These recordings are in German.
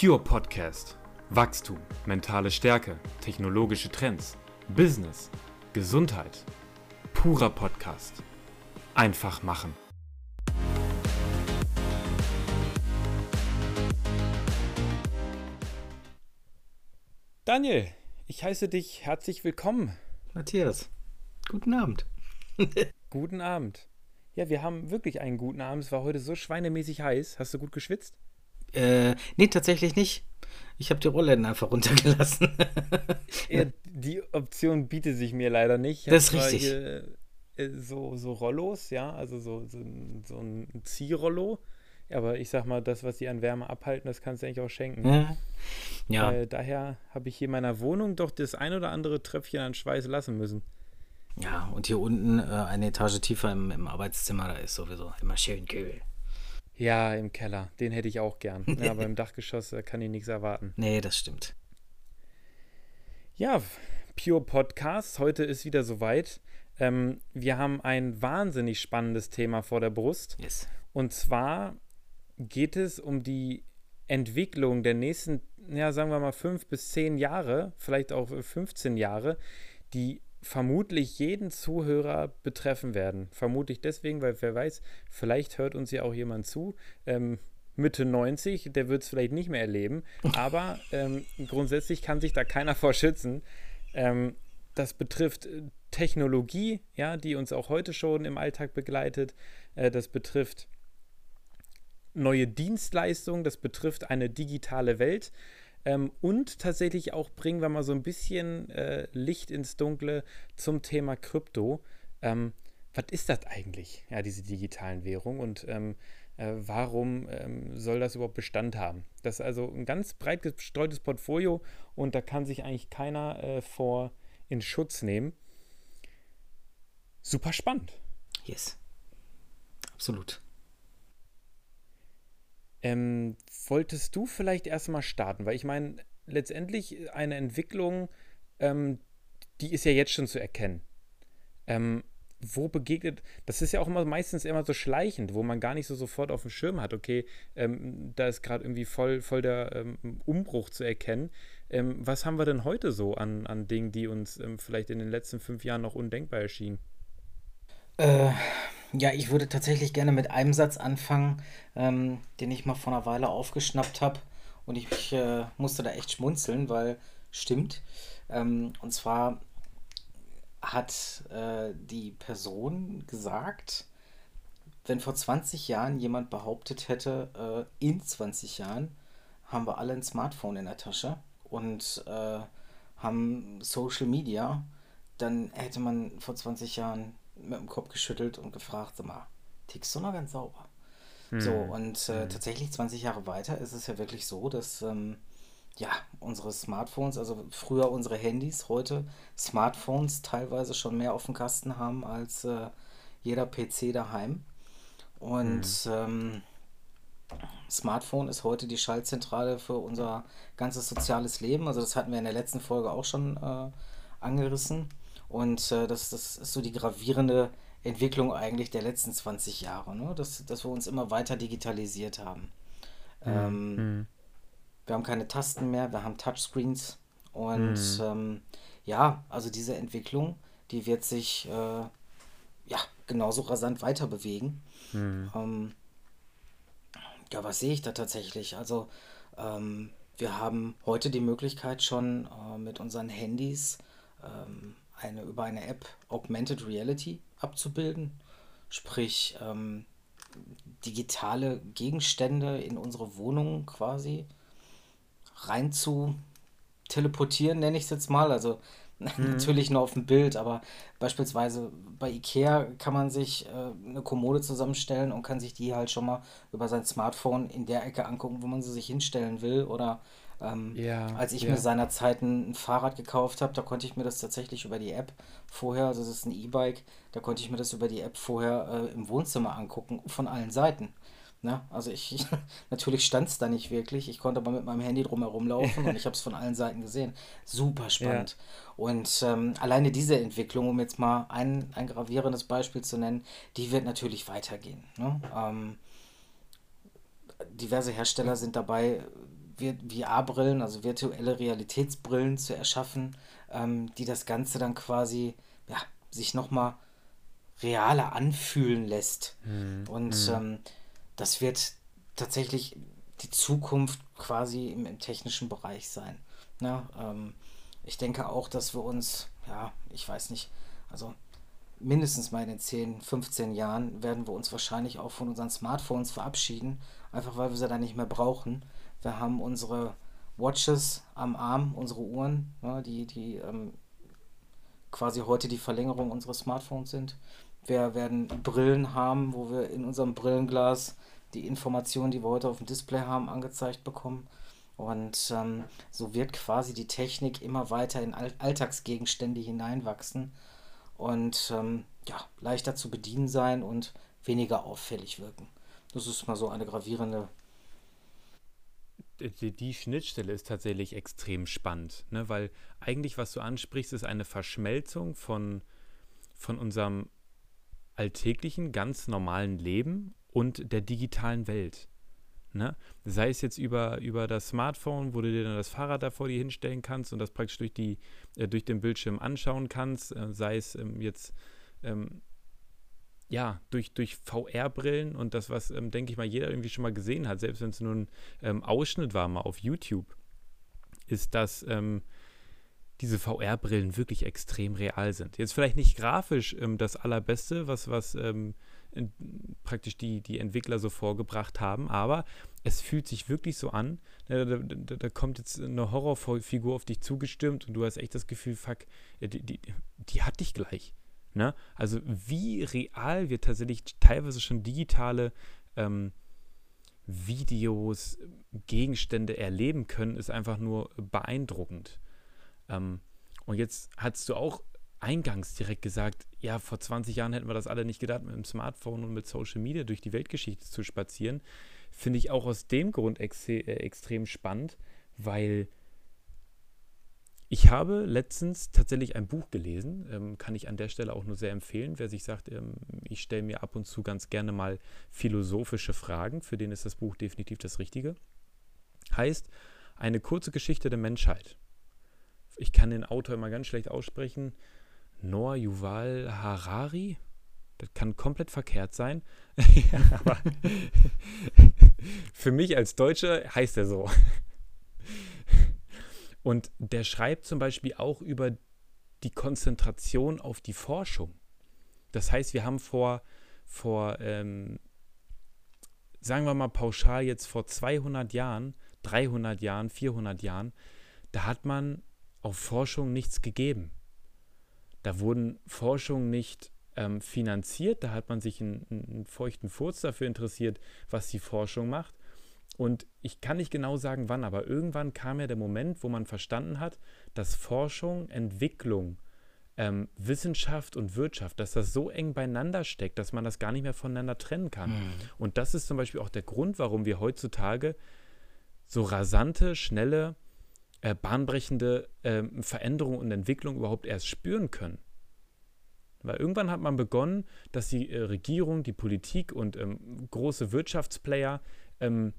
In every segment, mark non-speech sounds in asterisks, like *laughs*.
Pure Podcast. Wachstum, mentale Stärke, technologische Trends, Business, Gesundheit. Purer Podcast. Einfach machen. Daniel, ich heiße dich herzlich willkommen. Matthias, guten Abend. *laughs* guten Abend. Ja, wir haben wirklich einen guten Abend. Es war heute so schweinemäßig heiß. Hast du gut geschwitzt? Äh, nee, tatsächlich nicht. Ich habe die Rollläden einfach runtergelassen. *laughs* ja, die Option bietet sich mir leider nicht. Das ist richtig. Hier, äh, so, so Rollos, ja, also so, so, so ein Ziehrollo. Aber ich sag mal, das, was die an Wärme abhalten, das kannst du eigentlich auch schenken. Ja. ja. Äh, daher habe ich hier in meiner Wohnung doch das ein oder andere Tröpfchen an Schweiß lassen müssen. Ja, und hier unten äh, eine Etage tiefer im, im Arbeitszimmer, da ist sowieso immer schön kühl. Ja, im Keller. Den hätte ich auch gern. ja, aber im *laughs* Dachgeschoss kann ich nichts erwarten. Nee, das stimmt. Ja, Pure Podcast. Heute ist wieder soweit. Ähm, wir haben ein wahnsinnig spannendes Thema vor der Brust. Yes. Und zwar geht es um die Entwicklung der nächsten, ja, sagen wir mal, fünf bis zehn Jahre, vielleicht auch 15 Jahre, die vermutlich jeden Zuhörer betreffen werden. Vermutlich deswegen, weil wer weiß, vielleicht hört uns ja auch jemand zu. Ähm, Mitte 90, der wird es vielleicht nicht mehr erleben, aber ähm, grundsätzlich kann sich da keiner *laughs* vor schützen. Ähm, das betrifft äh, Technologie, ja, die uns auch heute schon im Alltag begleitet. Äh, das betrifft neue Dienstleistungen, das betrifft eine digitale Welt. Ähm, und tatsächlich auch bringen wir mal so ein bisschen äh, Licht ins Dunkle zum Thema Krypto. Ähm, was ist das eigentlich, ja, diese digitalen Währungen und ähm, äh, warum ähm, soll das überhaupt Bestand haben? Das ist also ein ganz breit gestreutes Portfolio und da kann sich eigentlich keiner äh, vor in Schutz nehmen. Super spannend. Yes. Absolut. Ähm, wolltest du vielleicht erstmal starten? Weil ich meine, letztendlich eine Entwicklung, ähm, die ist ja jetzt schon zu erkennen. Ähm, wo begegnet, das ist ja auch immer meistens immer so schleichend, wo man gar nicht so sofort auf dem Schirm hat, okay, ähm, da ist gerade irgendwie voll, voll der ähm, Umbruch zu erkennen. Ähm, was haben wir denn heute so an, an Dingen, die uns vielleicht in den letzten fünf Jahren noch undenkbar erschienen? Äh, ja, ich würde tatsächlich gerne mit einem Satz anfangen, ähm, den ich mal vor einer Weile aufgeschnappt habe. Und ich, äh, musste da echt schmunzeln, weil stimmt. Ähm, und zwar hat äh, die Person gesagt, wenn vor 20 Jahren jemand behauptet hätte, äh, in 20 Jahren haben wir alle ein Smartphone in der Tasche und äh, haben Social Media, dann hätte man vor 20 Jahren mit dem Kopf geschüttelt und gefragt, sag mal, tickst du noch ganz sauber? Hm. So, und äh, hm. tatsächlich 20 Jahre weiter ist es ja wirklich so, dass ähm, ja, unsere Smartphones, also früher unsere Handys, heute Smartphones teilweise schon mehr auf dem Kasten haben als äh, jeder PC daheim. Und hm. ähm, Smartphone ist heute die Schaltzentrale für unser ganzes soziales Leben. Also das hatten wir in der letzten Folge auch schon äh, angerissen. Und äh, das, das ist so die gravierende Entwicklung eigentlich der letzten 20 Jahre, ne? dass, dass wir uns immer weiter digitalisiert haben. Mhm. Ähm, mhm. Wir haben keine Tasten mehr, wir haben Touchscreens. Und mhm. ähm, ja, also diese Entwicklung, die wird sich äh, ja genauso rasant weiter bewegen. Mhm. Ähm, ja, was sehe ich da tatsächlich? Also ähm, wir haben heute die Möglichkeit schon äh, mit unseren Handys ähm, eine, über eine App Augmented Reality abzubilden, sprich ähm, digitale Gegenstände in unsere Wohnung quasi rein zu teleportieren, nenne ich es jetzt mal. Also *laughs* mhm. natürlich nur auf dem Bild, aber beispielsweise bei Ikea kann man sich äh, eine Kommode zusammenstellen und kann sich die halt schon mal über sein Smartphone in der Ecke angucken, wo man sie sich hinstellen will oder ähm, ja, als ich ja. mir seinerzeit ein, ein Fahrrad gekauft habe, da konnte ich mir das tatsächlich über die App vorher, also das ist ein E-Bike, da konnte ich mir das über die App vorher äh, im Wohnzimmer angucken, von allen Seiten. Ne? Also ich, ich *laughs* natürlich stand es da nicht wirklich. Ich konnte aber mit meinem Handy drumherum laufen und ich habe es von allen Seiten gesehen. Super spannend. Ja. Und ähm, alleine diese Entwicklung, um jetzt mal ein, ein gravierendes Beispiel zu nennen, die wird natürlich weitergehen. Ne? Ähm, diverse Hersteller sind dabei, VR-Brillen, also virtuelle Realitätsbrillen zu erschaffen, ähm, die das Ganze dann quasi ja, sich nochmal realer anfühlen lässt. Mhm. Und mhm. Ähm, das wird tatsächlich die Zukunft quasi im, im technischen Bereich sein. Ne? Ähm, ich denke auch, dass wir uns, ja, ich weiß nicht, also mindestens mal in den 10, 15 Jahren werden wir uns wahrscheinlich auch von unseren Smartphones verabschieden, einfach weil wir sie dann nicht mehr brauchen. Wir haben unsere Watches am Arm, unsere Uhren, ja, die, die ähm, quasi heute die Verlängerung unseres Smartphones sind. Wir werden Brillen haben, wo wir in unserem Brillenglas die Informationen, die wir heute auf dem Display haben, angezeigt bekommen. Und ähm, so wird quasi die Technik immer weiter in All Alltagsgegenstände hineinwachsen und ähm, ja, leichter zu bedienen sein und weniger auffällig wirken. Das ist mal so eine gravierende. Die, die Schnittstelle ist tatsächlich extrem spannend, ne? weil eigentlich, was du ansprichst, ist eine Verschmelzung von, von unserem alltäglichen, ganz normalen Leben und der digitalen Welt. Ne? Sei es jetzt über, über das Smartphone, wo du dir dann das Fahrrad da vor dir hinstellen kannst und das praktisch durch, die, äh, durch den Bildschirm anschauen kannst, äh, sei es ähm, jetzt ähm, ja, durch, durch VR-Brillen und das, was, ähm, denke ich mal, jeder irgendwie schon mal gesehen hat, selbst wenn es nur ein ähm, Ausschnitt war, mal auf YouTube, ist, dass ähm, diese VR-Brillen wirklich extrem real sind. Jetzt vielleicht nicht grafisch ähm, das Allerbeste, was, was ähm, in, praktisch die, die Entwickler so vorgebracht haben, aber es fühlt sich wirklich so an, da, da, da, da kommt jetzt eine Horrorfigur auf dich zugestürmt und du hast echt das Gefühl, fuck, äh, die, die, die hat dich gleich. Ne? Also wie real wir tatsächlich teilweise schon digitale ähm, Videos, Gegenstände erleben können, ist einfach nur beeindruckend. Ähm, und jetzt hast du auch eingangs direkt gesagt, ja, vor 20 Jahren hätten wir das alle nicht gedacht, mit dem Smartphone und mit Social Media durch die Weltgeschichte zu spazieren. Finde ich auch aus dem Grund ex äh, extrem spannend, weil ich habe letztens tatsächlich ein Buch gelesen, ähm, kann ich an der Stelle auch nur sehr empfehlen. Wer sich sagt, ähm, ich stelle mir ab und zu ganz gerne mal philosophische Fragen, für den ist das Buch definitiv das Richtige. Heißt, eine kurze Geschichte der Menschheit. Ich kann den Autor immer ganz schlecht aussprechen. Noah Yuval Harari. Das kann komplett verkehrt sein. *laughs* aber *laughs* für mich als Deutscher heißt er so. Und der schreibt zum Beispiel auch über die Konzentration auf die Forschung. Das heißt, wir haben vor, vor ähm, sagen wir mal pauschal jetzt vor 200 Jahren, 300 Jahren, 400 Jahren, da hat man auf Forschung nichts gegeben. Da wurden Forschungen nicht ähm, finanziert, da hat man sich einen, einen feuchten Furz dafür interessiert, was die Forschung macht. Und ich kann nicht genau sagen, wann, aber irgendwann kam ja der Moment, wo man verstanden hat, dass Forschung, Entwicklung, ähm, Wissenschaft und Wirtschaft, dass das so eng beieinander steckt, dass man das gar nicht mehr voneinander trennen kann. Mhm. Und das ist zum Beispiel auch der Grund, warum wir heutzutage so rasante, schnelle äh, bahnbrechende äh, Veränderung und Entwicklung überhaupt erst spüren können. Weil irgendwann hat man begonnen, dass die äh, Regierung, die Politik und ähm, große Wirtschaftsplayer ähm,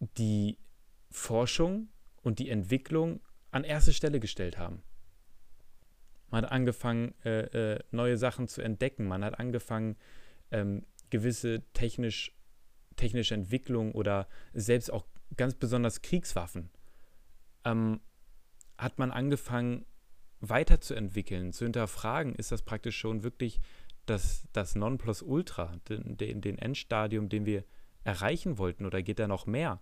die Forschung und die Entwicklung an erste Stelle gestellt haben. Man hat angefangen, äh, äh, neue Sachen zu entdecken. Man hat angefangen, ähm, gewisse technisch, technische Entwicklungen oder selbst auch ganz besonders Kriegswaffen ähm, hat man angefangen weiterzuentwickeln, zu hinterfragen, ist das praktisch schon wirklich das, das Nonplusultra, den, den, den Endstadium, den wir erreichen wollten oder geht da noch mehr?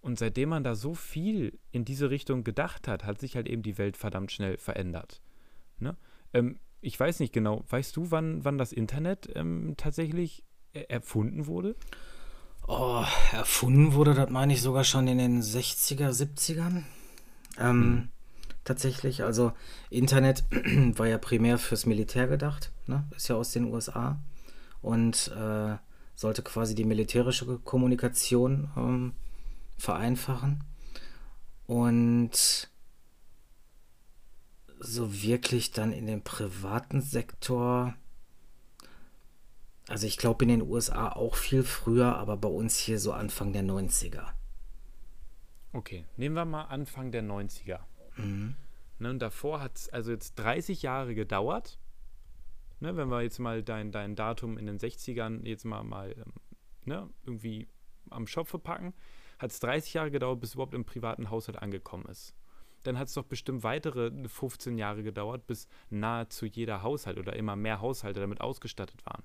Und seitdem man da so viel in diese Richtung gedacht hat, hat sich halt eben die Welt verdammt schnell verändert. Ne? Ähm, ich weiß nicht genau, weißt du, wann, wann das Internet ähm, tatsächlich erfunden wurde? Oh, erfunden wurde, das meine ich sogar schon in den 60er, 70ern. Ähm, mhm. Tatsächlich, also Internet *clears throat* war ja primär fürs Militär gedacht, ne? ist ja aus den USA und äh, sollte quasi die militärische Kommunikation ähm, vereinfachen. Und so wirklich dann in den privaten Sektor also ich glaube in den USA auch viel früher, aber bei uns hier so Anfang der 90er. Okay, nehmen wir mal Anfang der 90er. Mhm. Ne, und davor hat es also jetzt 30 Jahre gedauert. Ne, wenn wir jetzt mal dein, dein Datum in den 60ern jetzt mal, mal ähm, ne, irgendwie am Schopfe packen, hat es 30 Jahre gedauert, bis überhaupt im privaten Haushalt angekommen ist. Dann hat es doch bestimmt weitere 15 Jahre gedauert, bis nahezu jeder Haushalt oder immer mehr Haushalte damit ausgestattet waren.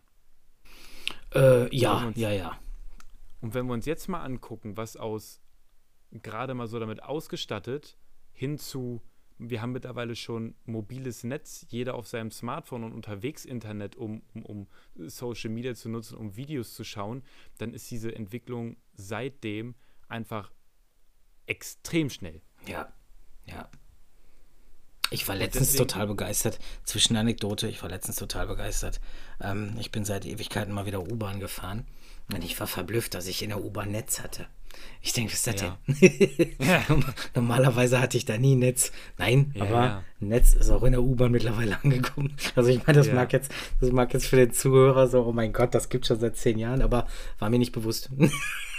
Äh, ja, ja, ja. Und wenn wir uns jetzt mal angucken, was aus gerade mal so damit ausgestattet hin zu, wir haben mittlerweile schon mobiles Netz, jeder auf seinem Smartphone und unterwegs Internet, um, um, um Social Media zu nutzen, um Videos zu schauen, dann ist diese Entwicklung seitdem einfach extrem schnell. Ja, ja. Ich war letztens total begeistert. Zwischenanekdote, ich war letztens total begeistert. Ähm, ich bin seit Ewigkeiten mal wieder U-Bahn gefahren. Und ich war verblüfft, dass ich in der U-Bahn Netz hatte. Ich denke, was ist das ja. denn? *laughs* Normalerweise hatte ich da nie Netz. Nein, ja, aber ja. Netz ist auch in der U-Bahn mittlerweile *laughs* angekommen. Also ich meine, das mag jetzt, das mag jetzt für den Zuhörer so, oh mein Gott, das gibt schon seit zehn Jahren, aber war mir nicht bewusst. *laughs*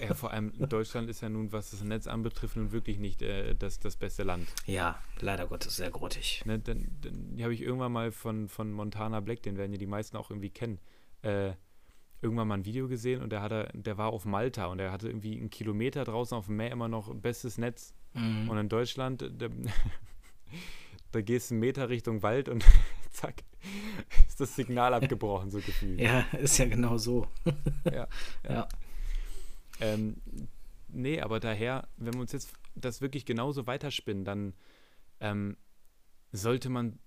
Ja, vor allem Deutschland ist ja nun, was das Netz anbetrifft, nun wirklich nicht äh, das, das beste Land. Ja, leider Gottes, sehr grottig. Ne, dann, dann habe ich irgendwann mal von, von Montana Black, den werden ja die meisten auch irgendwie kennen, äh, irgendwann mal ein Video gesehen und der, hatte, der war auf Malta und er hatte irgendwie einen Kilometer draußen auf dem Meer immer noch bestes Netz. Mhm. Und in Deutschland, da, *laughs* da gehst du einen Meter Richtung Wald und *laughs* zack, ist das Signal abgebrochen, so gefühlt. Ja, ist ja genau so. ja. ja. ja. Ähm, nee, aber daher, wenn wir uns jetzt das wirklich genauso weiterspinnen, dann ähm, sollte man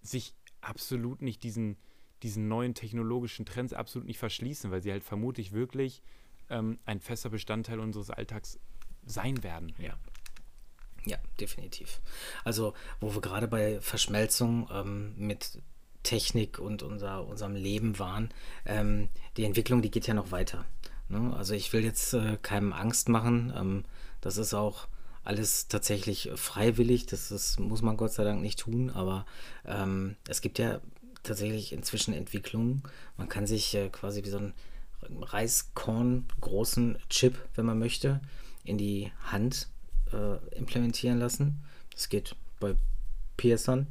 sich absolut nicht diesen, diesen neuen technologischen Trends absolut nicht verschließen, weil sie halt vermutlich wirklich ähm, ein fester Bestandteil unseres Alltags sein werden. Ja. Ja, definitiv. Also, wo wir gerade bei Verschmelzung ähm, mit Technik und unser, unserem Leben waren, ähm, die Entwicklung, die geht ja noch weiter. Ne? Also ich will jetzt äh, keinem Angst machen. Ähm, das ist auch alles tatsächlich freiwillig. Das, das, muss man Gott sei Dank nicht tun. Aber ähm, es gibt ja tatsächlich inzwischen Entwicklungen. Man kann sich äh, quasi wie so einen Reiskorn großen Chip, wenn man möchte, in die Hand äh, implementieren lassen. Das geht bei Pearson.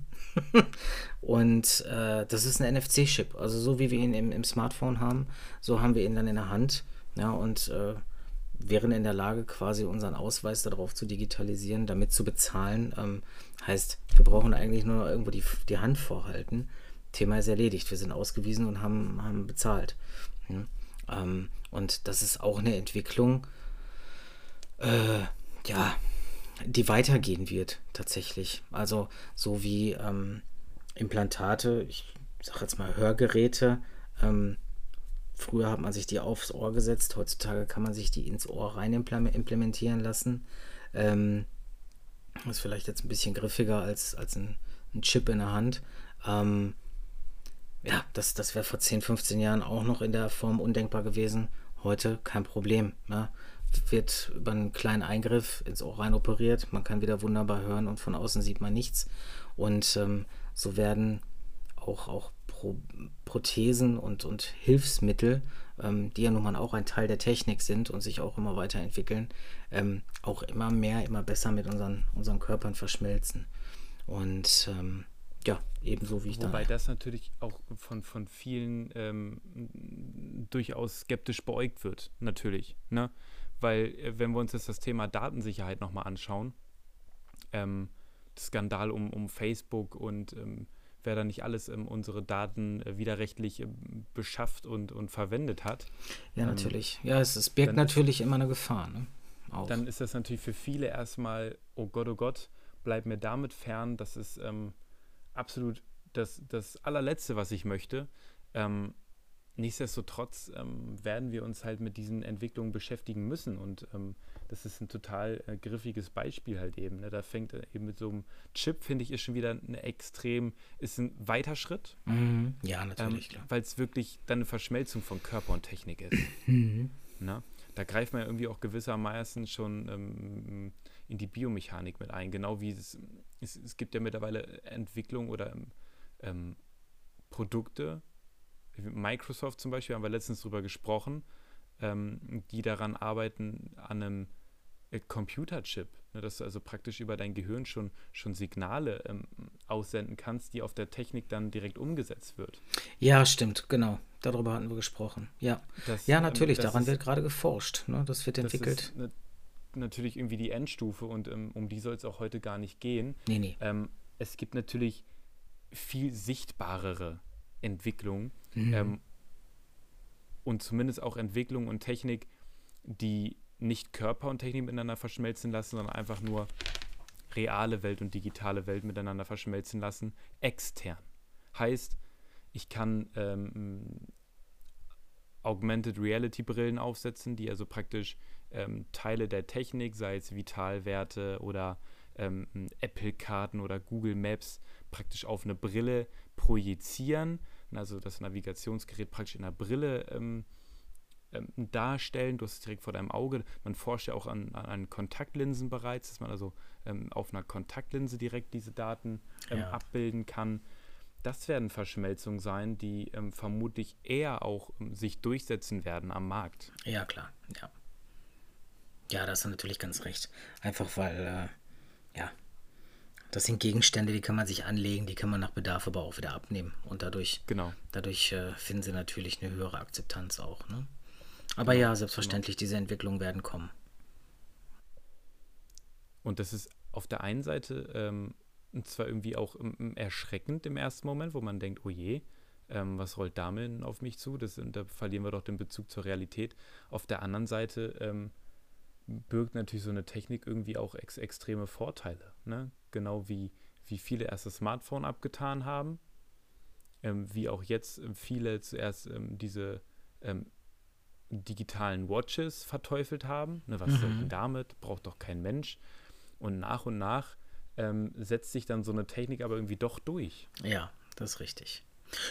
*laughs* und äh, das ist ein NFC-Chip. Also so wie wir ihn im, im, Smartphone haben, so haben wir ihn dann in der Hand. Ja, und äh, wären in der Lage, quasi unseren Ausweis darauf zu digitalisieren, damit zu bezahlen. Ähm, heißt, wir brauchen eigentlich nur noch irgendwo die, die Hand vorhalten. Thema ist erledigt. Wir sind ausgewiesen und haben, haben bezahlt. Hm? Ähm, und das ist auch eine Entwicklung, äh, ja, die weitergehen wird, tatsächlich. Also, so wie ähm, Implantate, ich sag jetzt mal Hörgeräte, ähm, Früher hat man sich die aufs Ohr gesetzt, heutzutage kann man sich die ins Ohr rein implementieren lassen. Ähm, ist vielleicht jetzt ein bisschen griffiger als, als ein, ein Chip in der Hand. Ähm, ja, das, das wäre vor 10, 15 Jahren auch noch in der Form undenkbar gewesen. Heute kein Problem. Ne? Wird über einen kleinen Eingriff ins Ohr rein operiert. Man kann wieder wunderbar hören und von außen sieht man nichts. Und ähm, so werden auch, auch Pro Prothesen und, und Hilfsmittel, ähm, die ja nun mal auch ein Teil der Technik sind und sich auch immer weiterentwickeln, ähm, auch immer mehr, immer besser mit unseren, unseren Körpern verschmelzen. Und ähm, ja, ebenso wie ich da. Wobei das natürlich auch von, von vielen ähm, durchaus skeptisch beäugt wird, natürlich. Ne? Weil, äh, wenn wir uns jetzt das Thema Datensicherheit nochmal anschauen, ähm, Skandal um, um Facebook und ähm, wer da nicht alles ähm, unsere Daten äh, widerrechtlich äh, beschafft und, und verwendet hat. Ja, ähm, natürlich. Ja, es, es birgt natürlich immer eine Gefahr. Ne? Dann ist das natürlich für viele erstmal, oh Gott, oh Gott, bleib mir damit fern. Das ist ähm, absolut das, das allerletzte, was ich möchte. Ähm, nichtsdestotrotz ähm, werden wir uns halt mit diesen Entwicklungen beschäftigen müssen und ähm, das ist ein total äh, griffiges Beispiel halt eben. Ne? Da fängt er eben mit so einem Chip, finde ich, ist schon wieder eine extrem, ist ein weiter Schritt. Mhm. Ja, natürlich, ähm, Weil es wirklich dann eine Verschmelzung von Körper und Technik ist. *laughs* Mhm. Na? Da greift man ja irgendwie auch gewissermaßen schon ähm, in die Biomechanik mit ein. Genau wie es, es, es gibt ja mittlerweile Entwicklung oder ähm, Produkte, Microsoft zum Beispiel, haben wir letztens drüber gesprochen, ähm, die daran arbeiten, an einem äh, Computerchip, ne, dass du also praktisch über dein Gehirn schon, schon Signale ähm, aussenden kannst, die auf der Technik dann direkt umgesetzt wird. Ja, stimmt, genau. Darüber hatten wir gesprochen. Ja, Das, ja ähm, natürlich, das daran ist- wird gerade geforscht. Ne? Das wird Das entwickelt. ist ne, natürlich irgendwie die Endstufe und ähm, um die soll es auch heute gar nicht gehen. Nee, nee. Ähm, es gibt natürlich viel sichtbarere Entwicklungen Mhm. ähm, und zumindest auch Entwicklung und Technik, die nicht Körper und Technik miteinander verschmelzen lassen, sondern einfach nur reale Welt und digitale Welt miteinander verschmelzen lassen, extern. Heißt, ich kann ähm, Augmented Reality Brillen aufsetzen, die also praktisch ähm, Teile der Technik, sei es Vitalwerte oder ähm, Apple-Karten oder Google Maps, praktisch auf eine Brille projizieren, also das Navigationsgerät praktisch in der Brille ähm, ähm, darstellen. Du hast es direkt vor deinem Auge. Man forscht ja auch an, an, Kontaktlinsen bereits, dass man also ähm, auf einer Kontaktlinse direkt diese Daten ähm, Ja. abbilden kann. Das werden Verschmelzungen sein, die ähm, vermutlich eher auch ähm, sich durchsetzen werden am Markt. Ja, klar. Ja. Ja, da hast du natürlich ganz recht. Einfach weil, äh, ja, das sind Gegenstände, die kann man sich anlegen, die kann man nach Bedarf aber auch wieder abnehmen. Und dadurch, Genau. dadurch äh, finden sie natürlich eine höhere Akzeptanz auch. Ne? Aber ja, selbstverständlich, diese Entwicklungen werden kommen. Und das ist auf der einen Seite ähm, zwar irgendwie auch ähm, erschreckend im ersten Moment, wo man denkt, oh je, ähm, was rollt damit auf mich zu? Das, da verlieren wir doch den Bezug zur Realität. Auf der anderen Seite ähm, birgt natürlich so eine Technik irgendwie auch ex extreme Vorteile. Ne? Genau wie, wie viele erst das Smartphone abgetan haben, ähm, wie auch jetzt ähm, viele zuerst ähm, diese ähm, digitalen Watches verteufelt haben. Ne, was soll ich denn damit? Braucht doch kein Mensch. Und nach und nach ähm, setzt sich dann so eine Technik aber irgendwie doch durch. Ja, das ist richtig.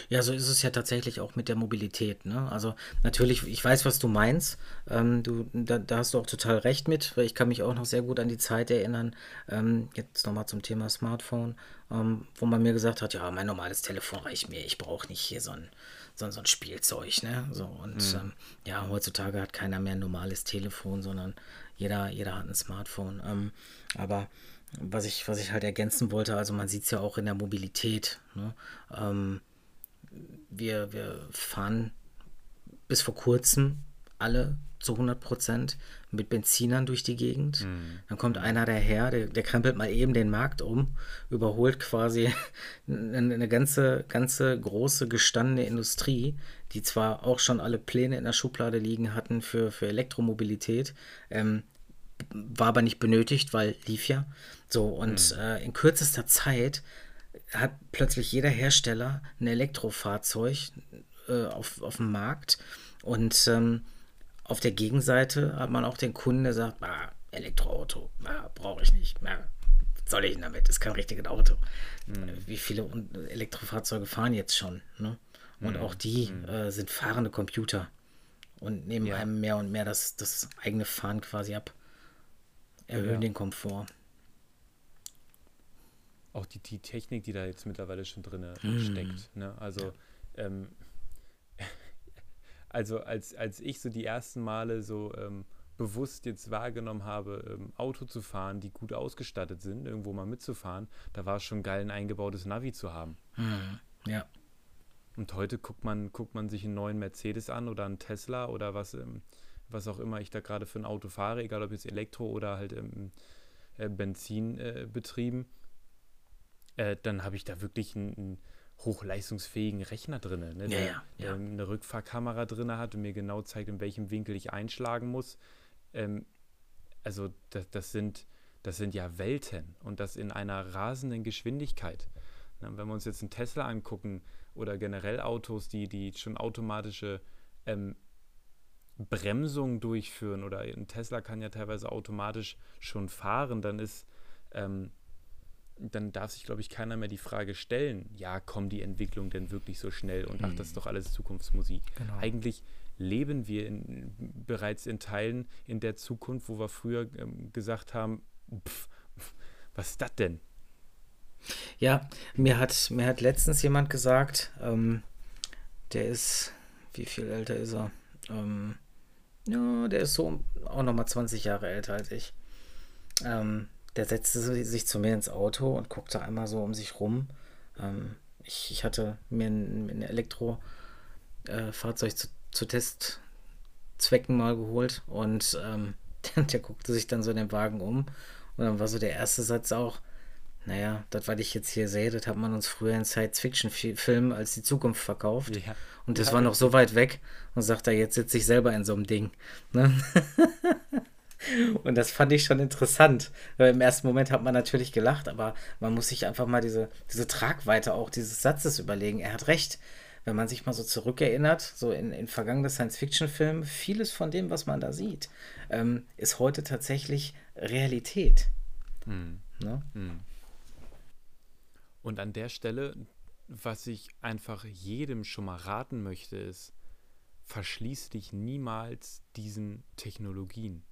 Ja, so ist es ja tatsächlich auch mit der Mobilität. Ne? Also natürlich, ich weiß, was du meinst. Ähm, du, da, da hast du auch total recht mit, weil ich kann mich auch noch sehr gut an die Zeit erinnern, ähm, jetzt nochmal zum Thema Smartphone, ähm, wo man mir gesagt hat, ja, mein normales Telefon reicht mir, ich brauche nicht hier so ein, so, so ein Spielzeug. Ne? So, und ähm, ja, heutzutage hat keiner mehr ein normales Telefon, sondern jeder, jeder hat ein Smartphone. Ähm, aber was ich, was ich halt ergänzen wollte, also man sieht es ja auch in der Mobilität. Ne? Wir, wir fahren bis vor kurzem alle zu 100 Prozent mit Benzinern durch die Gegend. Dann kommt einer daher, der, der krempelt mal eben den Markt um, überholt quasi *laughs* eine, eine ganze, ganze große gestandene Industrie, die zwar auch schon alle Pläne in der Schublade liegen hatten für, für Elektromobilität, ähm, war aber nicht benötigt, weil lief ja. So, und äh, in kürzester Zeit hat plötzlich jeder Hersteller ein Elektrofahrzeug äh, auf, auf dem Markt. Und ähm, auf der Gegenseite hat man auch den Kunden, der sagt, ah, Elektroauto, ah, brauche ich nicht. Ah, was soll ich denn damit? Das ist kein richtiges Auto. Äh, Wie viele Elektrofahrzeuge fahren jetzt schon? Ne? Und auch die äh, sind fahrende Computer und nehmen Ja. einem mehr und mehr das, das eigene Fahren quasi ab. Erhöhen Ja. den Komfort. Auch die, die Technik, die da jetzt mittlerweile schon drin Mhm. steckt. Ne? Also, ähm, *laughs* also als, als ich so die ersten Male so ähm, bewusst jetzt wahrgenommen habe, ähm, Auto zu fahren, die gut ausgestattet sind, irgendwo mal mitzufahren, da war es schon geil, ein eingebautes Navi zu haben. Ja. Und heute guckt man, guckt man sich einen neuen Mercedes an oder einen Tesla oder was, ähm, was auch immer ich da gerade für ein Auto fahre, egal ob jetzt Elektro oder halt ähm, äh, Benzin äh, betrieben, äh, dann habe ich da wirklich einen, einen hochleistungsfähigen Rechner drin, ne, der ja, ja. eine Rückfahrkamera drin hat und mir genau zeigt, in welchem Winkel ich einschlagen muss. Ähm, also das, das, sind, das sind ja Welten und das in einer rasenden Geschwindigkeit. Na, wenn wir uns jetzt einen Tesla angucken oder generell Autos, die, die schon automatische ähm, Bremsung durchführen oder ein Tesla kann ja teilweise automatisch schon fahren, dann ist, ähm, dann darf sich, glaube ich, keiner mehr die Frage stellen, ja, kommt die Entwicklung denn wirklich so schnell und ach, das ist doch alles Zukunftsmusik. Genau. Eigentlich leben wir in, bereits in Teilen in der Zukunft, wo wir früher ähm, gesagt haben, pff, was ist das denn? Ja, mir hat, mir hat letztens jemand gesagt, ähm, der ist, wie viel älter ist er? Ähm, ja, der ist so auch nochmal 20 Jahre älter als ich. Ähm, der setzte sich zu mir ins Auto und guckte einmal so um sich rum. Ähm, ich, ich, hatte mir ein, ein Elektrofahrzeug äh, zu, zu Testzwecken mal geholt und ähm, *laughs* der, der guckte sich dann so in den Wagen um und dann war so der erste Satz auch, naja, das, was ich jetzt hier sehe, das hat man uns früher in Science-Fiction-Filmen als die Zukunft verkauft. Ja. Und das ja, war noch so weit weg und sagt er, jetzt sitze ich selber in so einem Ding. Ne? *laughs* und das fand ich schon interessant. Weil Im ersten Moment hat man natürlich gelacht, aber man muss sich einfach mal diese, diese Tragweite auch dieses Satzes überlegen. Er hat recht. Wenn man sich mal so zurückerinnert, so in, in vergangene Science-Fiction-Filmen, vieles von dem, was man da sieht, ähm, ist heute tatsächlich Realität. Hm. Ne? Hm. Und an der Stelle, was ich einfach jedem schon mal raten möchte, ist, verschließ dich niemals diesen Technologien.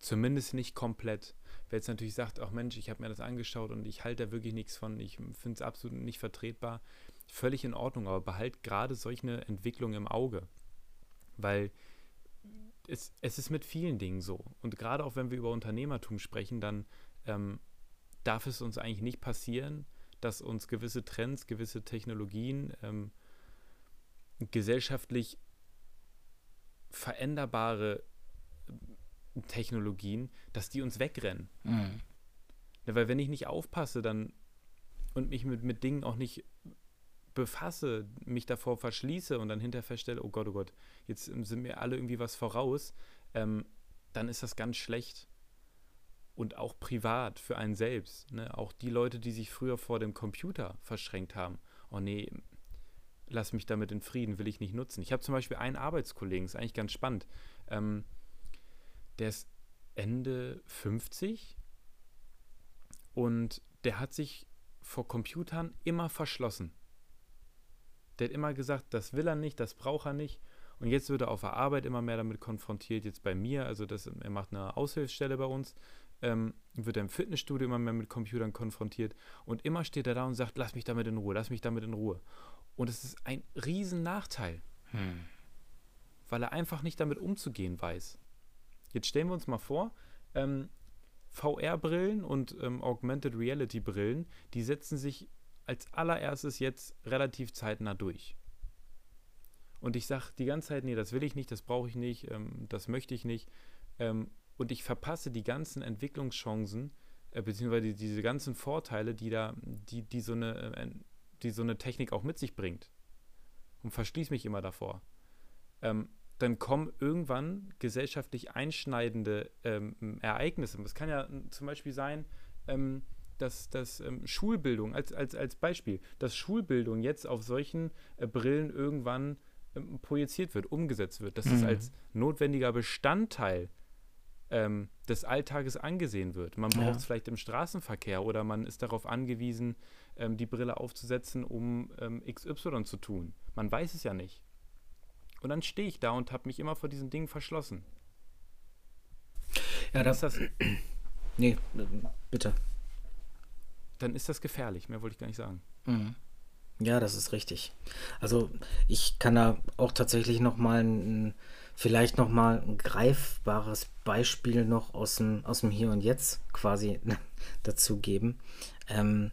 Zumindest nicht komplett. Wer jetzt natürlich sagt, ach Mensch, ich habe mir das angeschaut und ich halte da wirklich nichts von, ich finde es absolut nicht vertretbar, völlig in Ordnung, aber behalt gerade solche Entwicklungen im Auge. Weil es, es ist mit vielen Dingen so. Und gerade auch wenn wir über Unternehmertum sprechen, dann ähm, darf es uns eigentlich nicht passieren, dass uns gewisse Trends, gewisse Technologien, ähm, gesellschaftlich veränderbare Technologien, dass die uns wegrennen. Mhm. Ja, weil wenn ich nicht aufpasse dann und mich mit, mit Dingen auch nicht befasse, mich davor verschließe und dann hinterher feststelle, oh Gott, oh Gott, jetzt sind mir alle irgendwie was voraus, ähm, dann ist das ganz schlecht und auch privat für einen selbst. Ne? Auch die Leute, die sich früher vor dem Computer verschränkt haben. Oh nee, lass mich damit in Frieden, will ich nicht nutzen. Ich habe zum Beispiel einen Arbeitskollegen, ist eigentlich ganz spannend. Ähm, der ist Ende 50 und der hat sich vor Computern immer verschlossen. Der hat immer gesagt, das will er nicht, das braucht er nicht. Und jetzt wird er auf der Arbeit immer mehr damit konfrontiert, jetzt bei mir, also das, er macht eine Aushilfsstelle bei uns ähm, wird er im Fitnessstudio immer mehr mit Computern konfrontiert und immer steht er da und sagt, lass mich damit in Ruhe, lass mich damit in Ruhe. Und es ist ein riesen Nachteil, hm. weil er einfach nicht damit umzugehen weiß. Jetzt stellen wir uns mal vor, ähm, VR-Brillen und ähm, Augmented Reality-Brillen, die setzen sich als allererstes jetzt relativ zeitnah durch. Und ich sage die ganze Zeit, nee, das will ich nicht, das brauche ich nicht, ähm, das möchte ich nicht. Ähm, und ich verpasse die ganzen Entwicklungschancen, äh, beziehungsweise die, diese ganzen Vorteile, die da, die, die so eine, äh, die so eine Technik auch mit sich bringt. Und verschließe mich immer davor. Ähm, dann kommen irgendwann gesellschaftlich einschneidende ähm, Ereignisse. Es kann ja zum Beispiel sein, ähm, dass, dass ähm, Schulbildung, als, als, als Beispiel, dass Schulbildung jetzt auf solchen äh, Brillen irgendwann ähm, projiziert wird, umgesetzt wird, dass mhm. es als notwendiger Bestandteil ähm, des Alltages angesehen wird. Man braucht es vielleicht im Straßenverkehr oder man ist darauf angewiesen, ähm, die Brille aufzusetzen, um XY zu tun. Man weiß es ja nicht. Und dann stehe ich da und habe mich immer vor diesen Dingen verschlossen. Ja, das ist das. *clears throat* Nee, bitte. Dann ist das gefährlich, mehr wollte ich gar nicht sagen. Mhm. Ja, das ist richtig. Also ich kann da auch tatsächlich noch mal ein, vielleicht noch mal ein greifbares Beispiel noch aus dem, aus dem Hier und Jetzt quasi *laughs* dazu geben. Ähm,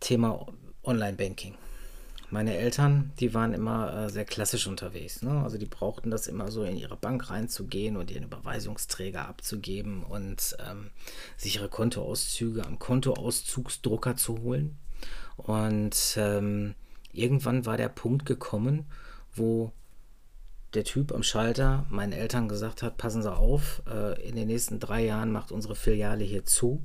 Thema Online-Banking. Meine Eltern, die waren immer äh, sehr klassisch unterwegs. Ne? Also die brauchten das immer so in ihre Bank reinzugehen und ihren Überweisungsträger abzugeben und ähm, sich ihre Kontoauszüge am Kontoauszugsdrucker zu holen. Und ähm, irgendwann war der Punkt gekommen, wo der Typ am Schalter meinen Eltern gesagt hat, passen Sie auf, äh, in den nächsten drei Jahren macht unsere Filiale hier zu.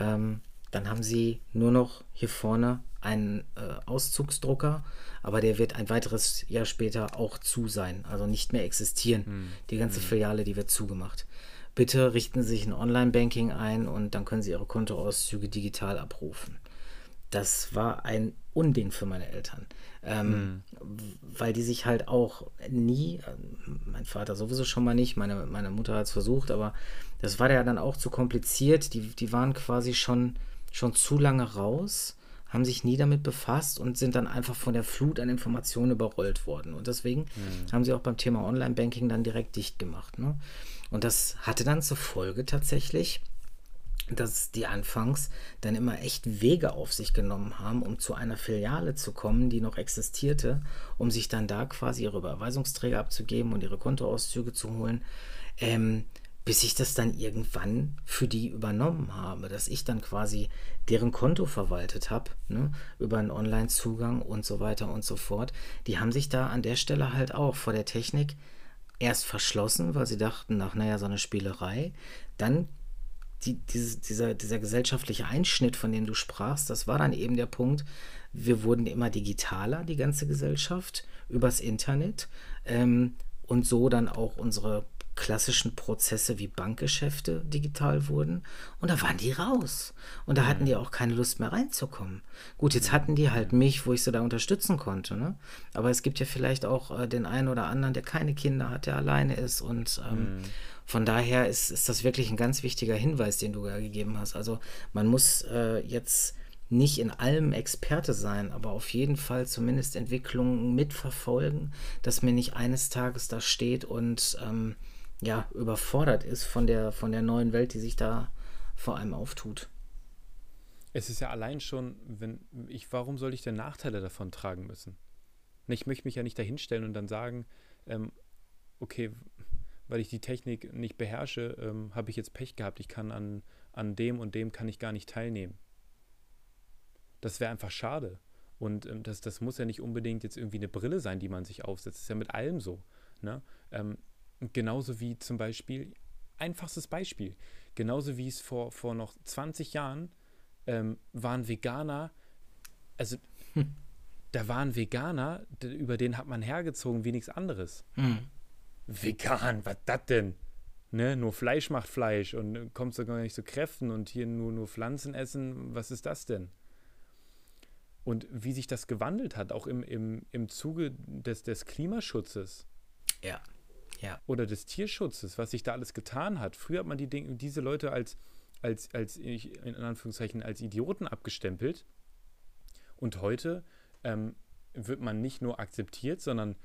Ähm, dann haben Sie nur noch hier vorne einen äh, Auszugsdrucker, aber der wird ein weiteres Jahr später auch zu sein, also nicht mehr existieren. Hm. Die ganze hm. Filiale, die wird zugemacht. Bitte richten Sie sich ein Online-Banking ein und dann können Sie Ihre Kontoauszüge digital abrufen das war ein Unding für meine Eltern. Ähm, mhm. Weil die sich halt auch nie, äh, mein Vater sowieso schon mal nicht, meine, meine Mutter hat es versucht, aber das war ja dann auch zu kompliziert. Die, die waren quasi schon, schon zu lange raus, haben sich nie damit befasst und sind dann einfach von der Flut an Informationen überrollt worden. Und deswegen mhm. haben sie auch beim Thema Online-Banking dann direkt dicht gemacht. Ne? Und das hatte dann zur Folge tatsächlich, dass die anfangs dann immer echt Wege auf sich genommen haben, um zu einer Filiale zu kommen, die noch existierte, um sich dann da quasi ihre Überweisungsträger abzugeben und ihre Kontoauszüge zu holen. Ähm, bis ich das dann irgendwann für die übernommen habe, dass ich dann quasi deren Konto verwaltet habe, ne, über einen Online-Zugang und so weiter und so fort. Die haben sich da an der Stelle halt auch vor der Technik erst verschlossen, weil sie dachten, nach, naja, so eine Spielerei. Dann die, diese, dieser, dieser gesellschaftliche Einschnitt, von dem du sprachst, das war dann eben der Punkt, wir wurden immer digitaler, die ganze Gesellschaft, übers Internet ähm, und so dann auch unsere klassischen Prozesse wie Bankgeschäfte digital wurden und da waren die raus und da hatten die auch keine Lust mehr reinzukommen. Gut, jetzt hatten die halt mich, wo ich sie da unterstützen konnte, ne? aber es gibt ja vielleicht auch äh, den einen oder anderen, der keine Kinder hat, der alleine ist und ähm, mhm. von daher ist, ist das wirklich ein ganz wichtiger Hinweis, den du da gegeben hast. Also man muss äh, jetzt nicht in allem Experte sein, aber auf jeden Fall zumindest Entwicklungen mitverfolgen, dass mir nicht eines Tages da steht und ähm, ja, überfordert ist von der, von der neuen Welt, die sich da vor allem auftut. Es ist ja allein schon, wenn ich, warum soll ich denn Nachteile davon tragen müssen? Ich möchte mich ja nicht dahinstellen und dann sagen, ähm, okay, weil ich die Technik nicht beherrsche, ähm, habe ich jetzt Pech gehabt. Ich kann an, an dem und dem kann ich gar nicht teilnehmen. Das wäre einfach schade. Und ähm, das, das muss ja nicht unbedingt jetzt irgendwie eine Brille sein, die man sich aufsetzt. Das ist ja mit allem so. Ne? Ähm, Genauso wie zum Beispiel, einfachstes Beispiel, genauso wie es vor, vor noch 20 Jahren ähm, waren Veganer, also hm. da waren Veganer, über den hat man hergezogen wie nichts anderes. Hm. Vegan, was das denn? Ne, nur Fleisch macht Fleisch und kommt sogar nicht zu Kräften und hier nur, nur Pflanzen essen, was ist das denn? Und wie sich das gewandelt hat, auch im, im, im Zuge des, des Klimaschutzes. Ja ja. oder des Tierschutzes, was sich da alles getan hat. Früher hat man die Dinge, diese Leute als, als, als in Anführungszeichen, als Idioten abgestempelt. Und heute ähm, wird man nicht nur akzeptiert, sondern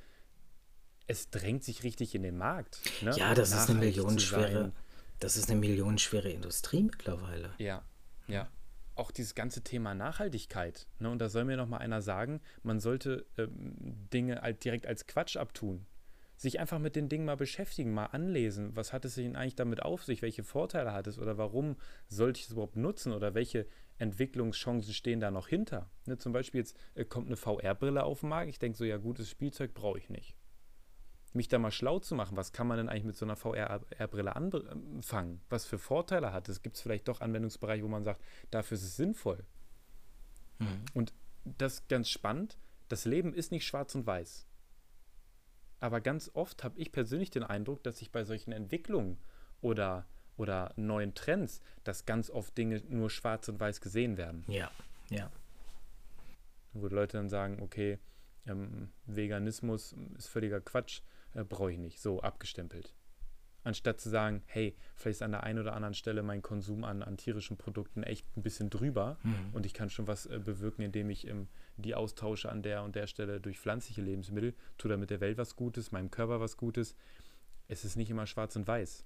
es drängt sich richtig in den Markt. Ne? Ja, das ist eine millionenschwere, das ist eine millionenschwere Industrie mittlerweile. Ja, ja. Auch dieses ganze Thema Nachhaltigkeit. Ne? Und da soll mir noch mal einer sagen, man sollte ähm, Dinge halt direkt als Quatsch abtun sich einfach mit den Dingen mal beschäftigen, mal anlesen. Was hat es denn eigentlich damit auf sich? Welche Vorteile hat es? Oder warum sollte ich es überhaupt nutzen? Oder welche Entwicklungschancen stehen da noch hinter? Ne, zum Beispiel jetzt äh, kommt eine VR-Brille auf den Markt. Ich denke so, ja, gutes Spielzeug brauche ich nicht. Mich da mal schlau zu machen, was kann man denn eigentlich mit so einer VR-Brille anfangen? Was für Vorteile hat es? Gibt es vielleicht doch Anwendungsbereiche, wo man sagt, dafür ist es sinnvoll? Mhm. Und das ist ganz spannend. Das Leben ist nicht schwarz und weiß. Aber ganz oft habe ich persönlich den Eindruck, dass sich bei solchen Entwicklungen oder, oder neuen Trends, dass ganz oft Dinge nur schwarz und weiß gesehen werden. Ja, ja. Wo Leute dann sagen, okay, ähm, Veganismus ist völliger Quatsch, äh, brauche ich nicht, so abgestempelt. Anstatt zu sagen, hey, vielleicht ist an der einen oder anderen Stelle mein Konsum an, an tierischen Produkten echt ein bisschen drüber mhm. und ich kann schon was äh, bewirken, indem ich ähm, die austausche an der und der Stelle durch pflanzliche Lebensmittel, tue damit der Welt was Gutes, meinem Körper was Gutes. Es ist nicht immer schwarz und weiß.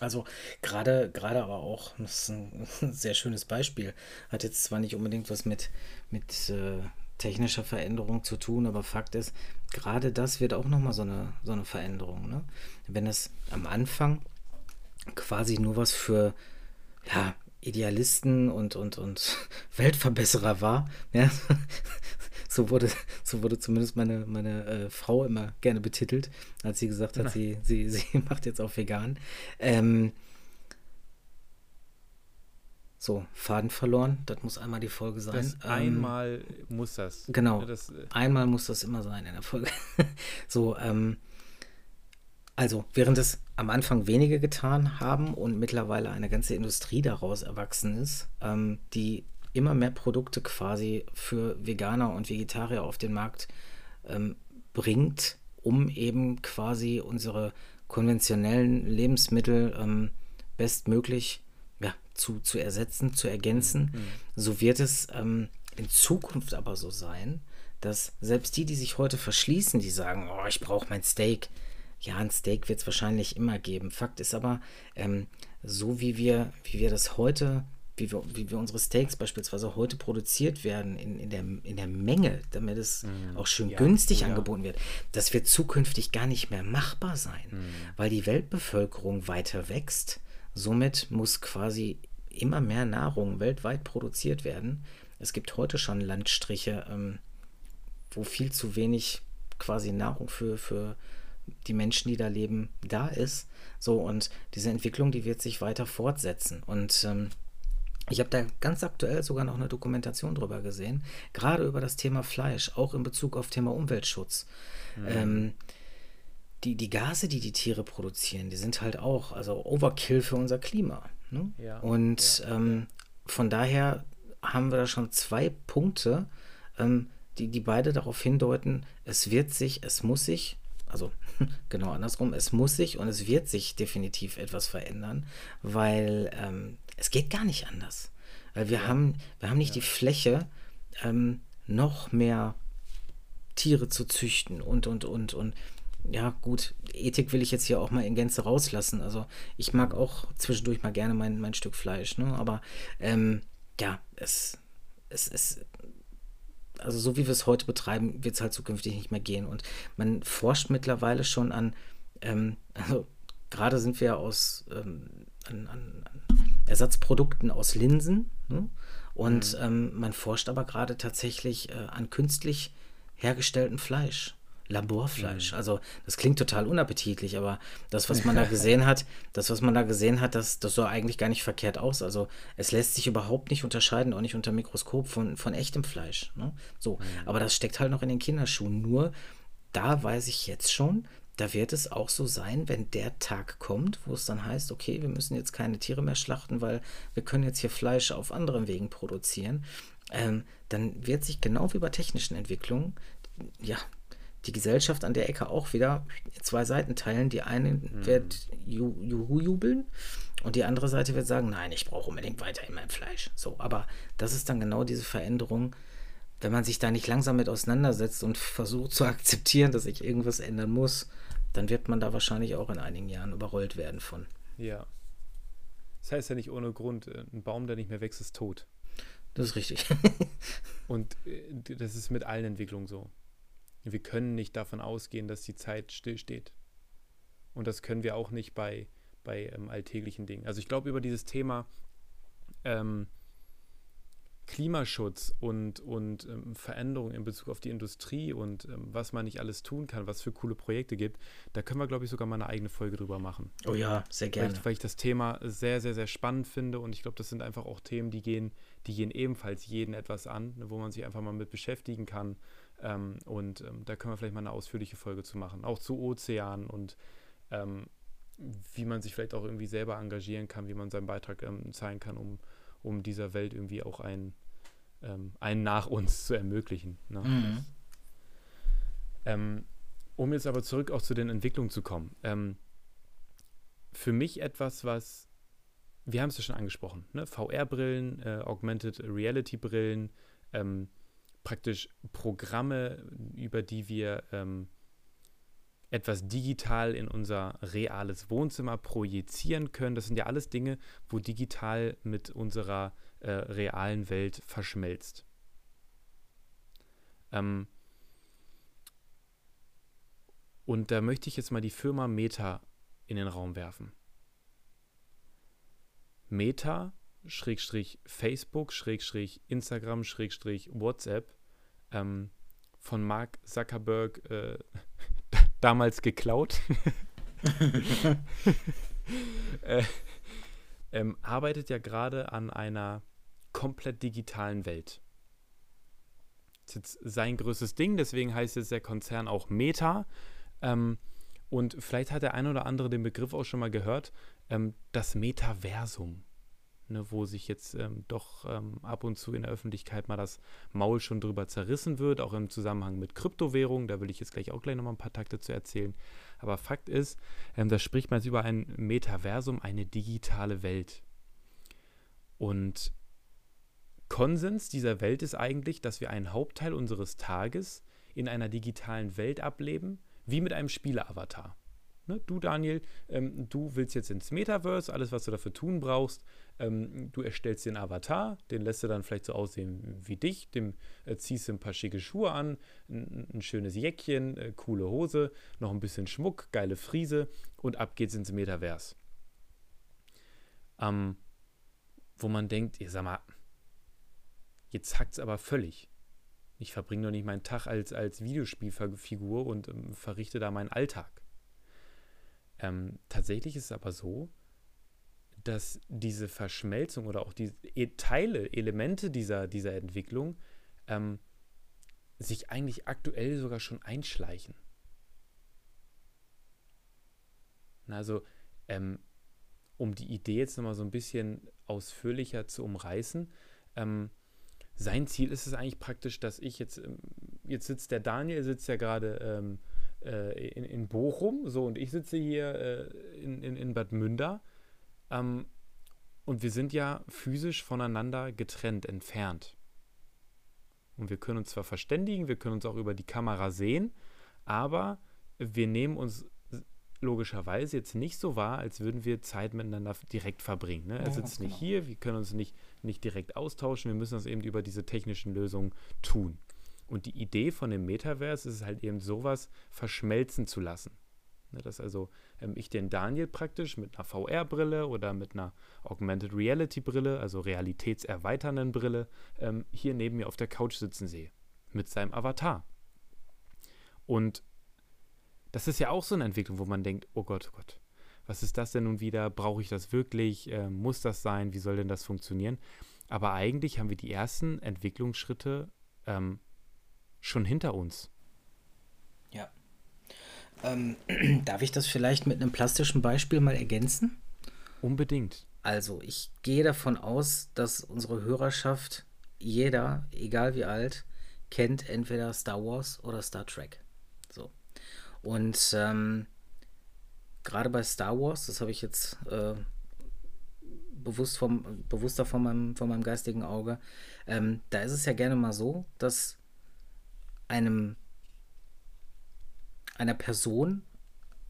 Also gerade gerade aber auch, das ist ein, *laughs* sehr schönes Beispiel, hat jetzt zwar nicht unbedingt was mit, mit äh, technischer Veränderung zu tun, aber Fakt ist, gerade das wird auch nochmal so eine, so eine Veränderung. Ne? Wenn es am Anfang quasi nur was für ja, Idealisten und, und, und *laughs* Weltverbesserer war. Ja? *laughs* So, wurde, so wurde zumindest meine, meine äh, Frau immer gerne betitelt, als sie gesagt hat, sie, sie, *laughs* sie macht jetzt auch vegan. Ähm, so, Faden verloren, das muss einmal die Folge sein. Das ähm, einmal muss das. Genau, das, äh, einmal muss das immer sein in der Folge. *laughs* so, ähm, also, während es am Anfang wenige getan haben und mittlerweile eine ganze Industrie daraus erwachsen ist, ähm, die immer mehr Produkte quasi für Veganer und Vegetarier auf den Markt ähm, bringt, um eben quasi unsere konventionellen Lebensmittel ähm, bestmöglich ja, zu, zu ersetzen, zu ergänzen. Mhm. So wird es ähm, in Zukunft aber so sein, dass selbst die, die sich heute verschließen, die sagen, oh, ich brauche mein Steak, ja, ein Steak wird es wahrscheinlich immer geben. Fakt ist aber, ähm, so wie wir, wie wir das heute, wie wir, wie wir unsere Steaks beispielsweise heute produziert werden, in, in, der, in der Menge, damit es mm, auch schön ja, günstig ja. angeboten wird, das wird zukünftig gar nicht mehr machbar sein, mm. weil die Weltbevölkerung weiter wächst. Somit muss quasi immer mehr Nahrung weltweit produziert werden. Es gibt heute schon Landstriche, ähm, wo viel zu wenig quasi Nahrung für, für die Menschen, die da leben, da ist. So, und diese Entwicklung, die wird sich weiter fortsetzen. Und ähm, ich habe da ganz aktuell sogar noch eine Dokumentation drüber gesehen, gerade über das Thema Fleisch, auch in Bezug auf Thema Umweltschutz. Mhm. Ähm, die, die Gase, die die Tiere produzieren, die sind halt auch, also Overkill für unser Klima. Ne? Ja, Und ja, ähm, von daher haben wir da schon zwei Punkte, ähm, die, die beide darauf hindeuten, es wird sich, es muss sich also *laughs* genau andersrum, es muss sich und es wird sich definitiv etwas verändern, weil ähm, es geht gar nicht anders. Weil wir ja. haben, wir haben nicht ja. die Fläche, ähm, noch mehr Tiere zu züchten und und und und ja, gut, Ethik will ich jetzt hier auch mal in Gänze rauslassen. Also ich mag auch zwischendurch mal gerne mein, mein Stück Fleisch, ne? Aber ähm, ja, es, es, es also so wie wir es heute betreiben, wird es halt zukünftig nicht mehr gehen. Und man forscht mittlerweile schon an, ähm, also gerade sind wir aus ähm, an, an, Ersatzprodukten aus Linsen. Ne? Und mhm. ähm, man forscht aber gerade tatsächlich äh, an künstlich hergestelltem Fleisch. Laborfleisch. Mhm. Also das klingt total unappetitlich, aber das, was man da *laughs* gesehen hat, das, was man da gesehen hat, das, das sah eigentlich gar nicht verkehrt aus. Also es lässt sich überhaupt nicht unterscheiden, auch nicht unter Mikroskop von, von echtem Fleisch. Ne? So, mhm. aber das steckt halt noch in den Kinderschuhen. Nur da weiß ich jetzt schon, da wird es auch so sein, wenn der Tag kommt, wo es dann heißt, okay, wir müssen jetzt keine Tiere mehr schlachten, weil wir können jetzt hier Fleisch auf anderen Wegen produzieren. Ähm, dann wird sich genau wie bei technischen Entwicklungen, ja, die Gesellschaft an der Ecke auch wieder zwei Seiten teilen. Die eine mhm. wird Juhu jubeln und die andere Seite wird sagen, nein, ich brauche unbedingt weiterhin mein Fleisch. So, aber das ist dann genau diese Veränderung, wenn man sich da nicht langsam mit auseinandersetzt und versucht zu akzeptieren, dass sich irgendwas ändern muss, dann wird man da wahrscheinlich auch in einigen Jahren überrollt werden von. Ja. Das heißt ja nicht ohne Grund, äh, ein Baum, der nicht mehr wächst, ist tot. Das ist richtig. und äh, das ist mit allen Entwicklungen so. Wir können nicht davon ausgehen, dass die Zeit stillsteht. Und das können wir auch nicht bei, bei ähm, alltäglichen Dingen. Also ich glaube, über dieses Thema ähm, Klimaschutz und, und ähm, Veränderung in Bezug auf die Industrie und ähm, was man nicht alles tun kann, was für coole Projekte gibt, da können wir, glaube ich, sogar mal eine eigene Folge drüber machen. Oh ja, sehr gerne. Weil ich, weil ich das Thema sehr, sehr, sehr spannend finde und ich glaube, das sind einfach auch Themen, die gehen, die gehen ebenfalls jeden etwas an, ne, wo man sich einfach mal mit beschäftigen kann ähm, und ähm, da können wir vielleicht mal eine ausführliche Folge zu machen. Auch zu Ozeanen und ähm, wie man sich vielleicht auch irgendwie selber engagieren kann, wie man seinen Beitrag ähm, zahlen kann, um, um dieser Welt irgendwie auch ein, ähm, einen nach uns zu ermöglichen. Ne? Mhm. Ähm, um jetzt aber zurück auch zu den Entwicklungen zu kommen. für mich etwas, was wir haben es ja schon angesprochen, ne? VR-Brillen, äh, Augmented Reality-Brillen, ähm, praktisch Programme, über die wir ähm, etwas digital in unser reales Wohnzimmer projizieren können. Das sind ja alles Dinge, wo digital mit unserer äh, realen Welt verschmelzt. Ähm und da möchte ich jetzt mal die Firma Meta in den Raum werfen. Meta Schrägstrich Facebook, Schrägstrich Instagram, Schrägstrich WhatsApp ähm, von Mark Zuckerberg äh, *laughs* damals geklaut. *laughs* äh, ähm, arbeitet ja gerade an einer komplett digitalen Welt. Das ist jetzt sein größtes Ding, deswegen heißt jetzt der Konzern auch Meta. Ähm, und vielleicht hat der ein oder andere den Begriff auch schon mal gehört, ähm, das Metaversum ne, wo sich jetzt ähm, doch ähm, ab und zu in der Öffentlichkeit mal das Maul schon drüber zerrissen wird, auch im Zusammenhang mit Kryptowährungen. Da will ich jetzt gleich auch gleich nochmal ein paar Takte zu erzählen. Aber Fakt ist, ähm, da spricht man jetzt über ein Metaversum, eine digitale Welt. Und Konsens dieser Welt ist eigentlich, dass wir einen Hauptteil unseres Tages in einer digitalen Welt ableben, wie mit einem Spieleavatar. Ne? Du, Daniel, ähm, du willst jetzt ins Metaverse, alles, was du dafür tun brauchst. Ähm, du erstellst den Avatar, den lässt du dann vielleicht so aussehen wie dich, dem äh, ziehst du ein paar schicke Schuhe an, ein, ein schönes Jäckchen, äh, coole Hose, noch ein bisschen Schmuck, geile Friese und ab geht's ins Metaverse. Ähm, wo man denkt, ihr sag mal, jetzt hackt's aber völlig. Ich verbringe doch nicht meinen Tag als, als Videospielfigur und ähm, verrichte da meinen Alltag. Ähm, tatsächlich ist es aber so, dass diese Verschmelzung oder auch die e Teile, Elemente dieser, dieser Entwicklung ähm, sich eigentlich aktuell sogar schon einschleichen. Also, ähm, um die Idee jetzt nochmal so ein bisschen ausführlicher zu umreißen, ähm, sein Ziel ist es eigentlich praktisch, dass ich jetzt, ähm, jetzt sitzt der Daniel, sitzt ja gerade ähm, äh, in, in Bochum, so und ich sitze hier äh, in, in, in Bad Münder. Ähm, und wir sind ja physisch voneinander getrennt, entfernt. Und wir können uns zwar verständigen, wir können uns auch über die Kamera sehen, aber wir nehmen uns logischerweise jetzt nicht so wahr, als würden wir Zeit miteinander direkt verbringen. Ne? Er ja, sitzt nicht genau. hier, wir können uns nicht, nicht direkt austauschen, wir müssen das eben über diese technischen Lösungen tun. Und die Idee von dem Metaverse ist halt eben sowas verschmelzen zu lassen. Ne, dass also ähm, ich den Daniel praktisch mit einer VR-Brille oder mit einer Augmented Reality-Brille, also realitätserweiternden Brille, ähm, hier neben mir auf der Couch sitzen sehe. Mit seinem Avatar. Und das ist ja auch so eine Entwicklung, wo man denkt, oh Gott, oh Gott, was ist das denn nun wieder? Brauche ich das wirklich? Äh, muss das sein? Wie soll denn das funktionieren? Aber eigentlich haben wir die ersten Entwicklungsschritte ähm, schon hinter uns. Ähm, *clears throat* darf ich das vielleicht mit einem plastischen Beispiel mal ergänzen? Unbedingt. Also, ich gehe davon aus, dass unsere Hörerschaft, jeder, egal wie alt, kennt entweder Star Wars oder Star Trek. So. Und ähm, gerade bei Star Wars, das habe ich jetzt äh, bewusst vom, bewusster von meinem, von meinem geistigen Auge, ähm, da ist es ja gerne mal so, dass einem einer Person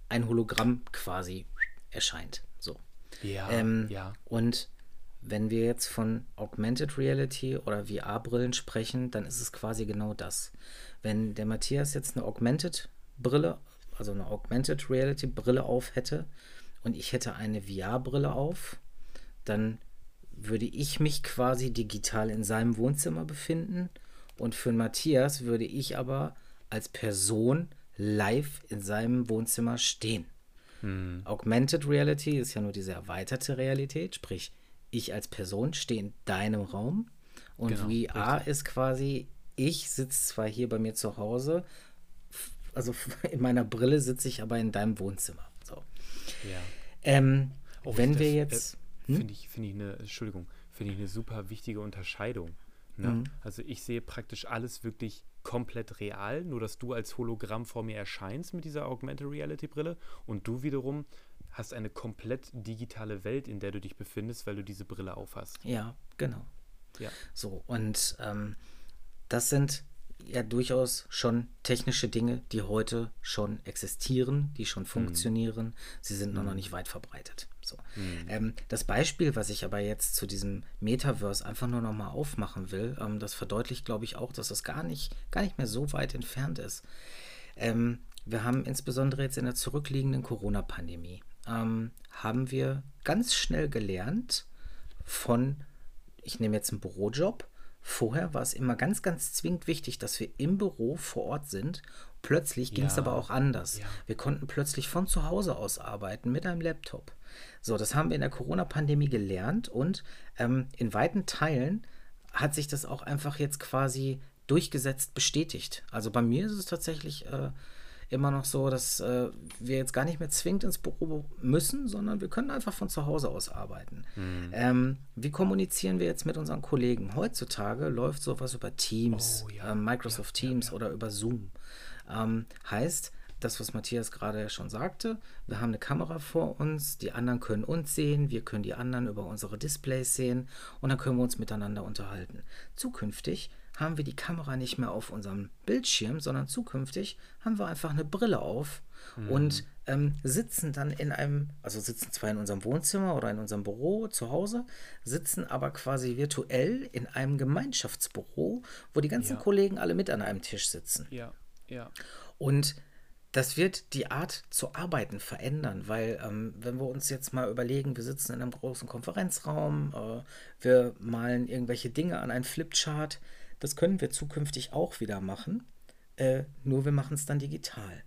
ein Hologramm quasi erscheint. So. Ja, ähm, ja. Und wenn wir jetzt von Augmented Reality oder VR-Brillen sprechen, dann ist es quasi genau das. Wenn der Matthias jetzt eine Augmented Brille, also eine Augmented Reality Brille auf hätte und ich hätte eine VR-Brille auf, dann würde ich mich quasi digital in seinem Wohnzimmer befinden und für Matthias würde ich aber als Person live in seinem Wohnzimmer stehen. Hm. Augmented Reality ist ja nur diese erweiterte Realität, sprich, ich als Person stehe in deinem Raum und genau, VR richtig. ist quasi, ich sitze zwar hier bei mir zu Hause, also *laughs* in meiner Brille sitze ich aber in deinem Wohnzimmer. So. Ja. Ähm, oh, wenn wir jetzt. Äh, hm? Finde ich, find ich eine, Entschuldigung, finde ich eine super wichtige Unterscheidung. Ne? Mhm. Also ich sehe praktisch alles wirklich komplett real, nur dass du als Hologramm vor mir erscheinst mit dieser Augmented Reality Brille und du wiederum hast eine komplett digitale Welt, in der du dich befindest, weil du diese Brille aufhast. Ja, genau. Ja. So, und ähm, das sind ja durchaus schon technische Dinge, die heute schon existieren, die schon mhm. funktionieren. Mhm. Sie sind mhm. nur noch nicht weit verbreitet. So. Mhm. Ähm, das Beispiel, was ich aber jetzt zu diesem Metaverse einfach nur noch mal aufmachen will, ähm, das verdeutlicht, glaube ich, auch, dass das gar nicht, gar nicht mehr so weit entfernt ist. Ähm, wir haben insbesondere jetzt in der zurückliegenden Corona-Pandemie, ähm, haben wir ganz schnell gelernt von, ich nehme jetzt einen Bürojob, Vorher war es immer ganz, ganz zwingend wichtig, dass wir im Büro vor Ort sind. Plötzlich ging es ja, aber auch anders. Ja. Wir konnten plötzlich von zu Hause aus arbeiten mit einem Laptop. So, das haben wir in der Corona-Pandemie gelernt und ähm, in weiten Teilen hat sich das auch einfach jetzt quasi durchgesetzt, bestätigt. Also bei mir ist es tatsächlich äh, immer noch so, dass äh, wir jetzt gar nicht mehr zwingend ins Büro müssen, sondern wir können einfach von zu Hause aus arbeiten. Mhm. Ähm, wie kommunizieren wir jetzt mit unseren Kollegen? Heutzutage läuft sowas über Teams, oh, ja. äh, Microsoft ja, Teams ja, oder über Zoom. Ähm, heißt, das, was Matthias gerade schon sagte. Wir haben eine Kamera vor uns, die anderen können uns sehen, wir können die anderen über unsere Displays sehen und dann können wir uns miteinander unterhalten. Zukünftig haben wir die Kamera nicht mehr auf unserem Bildschirm, sondern zukünftig haben wir einfach eine Brille auf mhm. und ähm, sitzen dann in einem, also sitzen zwar in unserem Wohnzimmer oder in unserem Büro zu Hause, sitzen aber quasi virtuell in einem Gemeinschaftsbüro, wo die ganzen ja. Kollegen alle mit an einem Tisch sitzen. Ja, ja. Und das wird die Art zu arbeiten verändern, weil ähm, wenn wir uns jetzt mal überlegen, wir sitzen in einem großen Konferenzraum, äh, wir malen irgendwelche Dinge an einen Flipchart, das können wir zukünftig auch wieder machen, äh, nur wir machen es dann digital.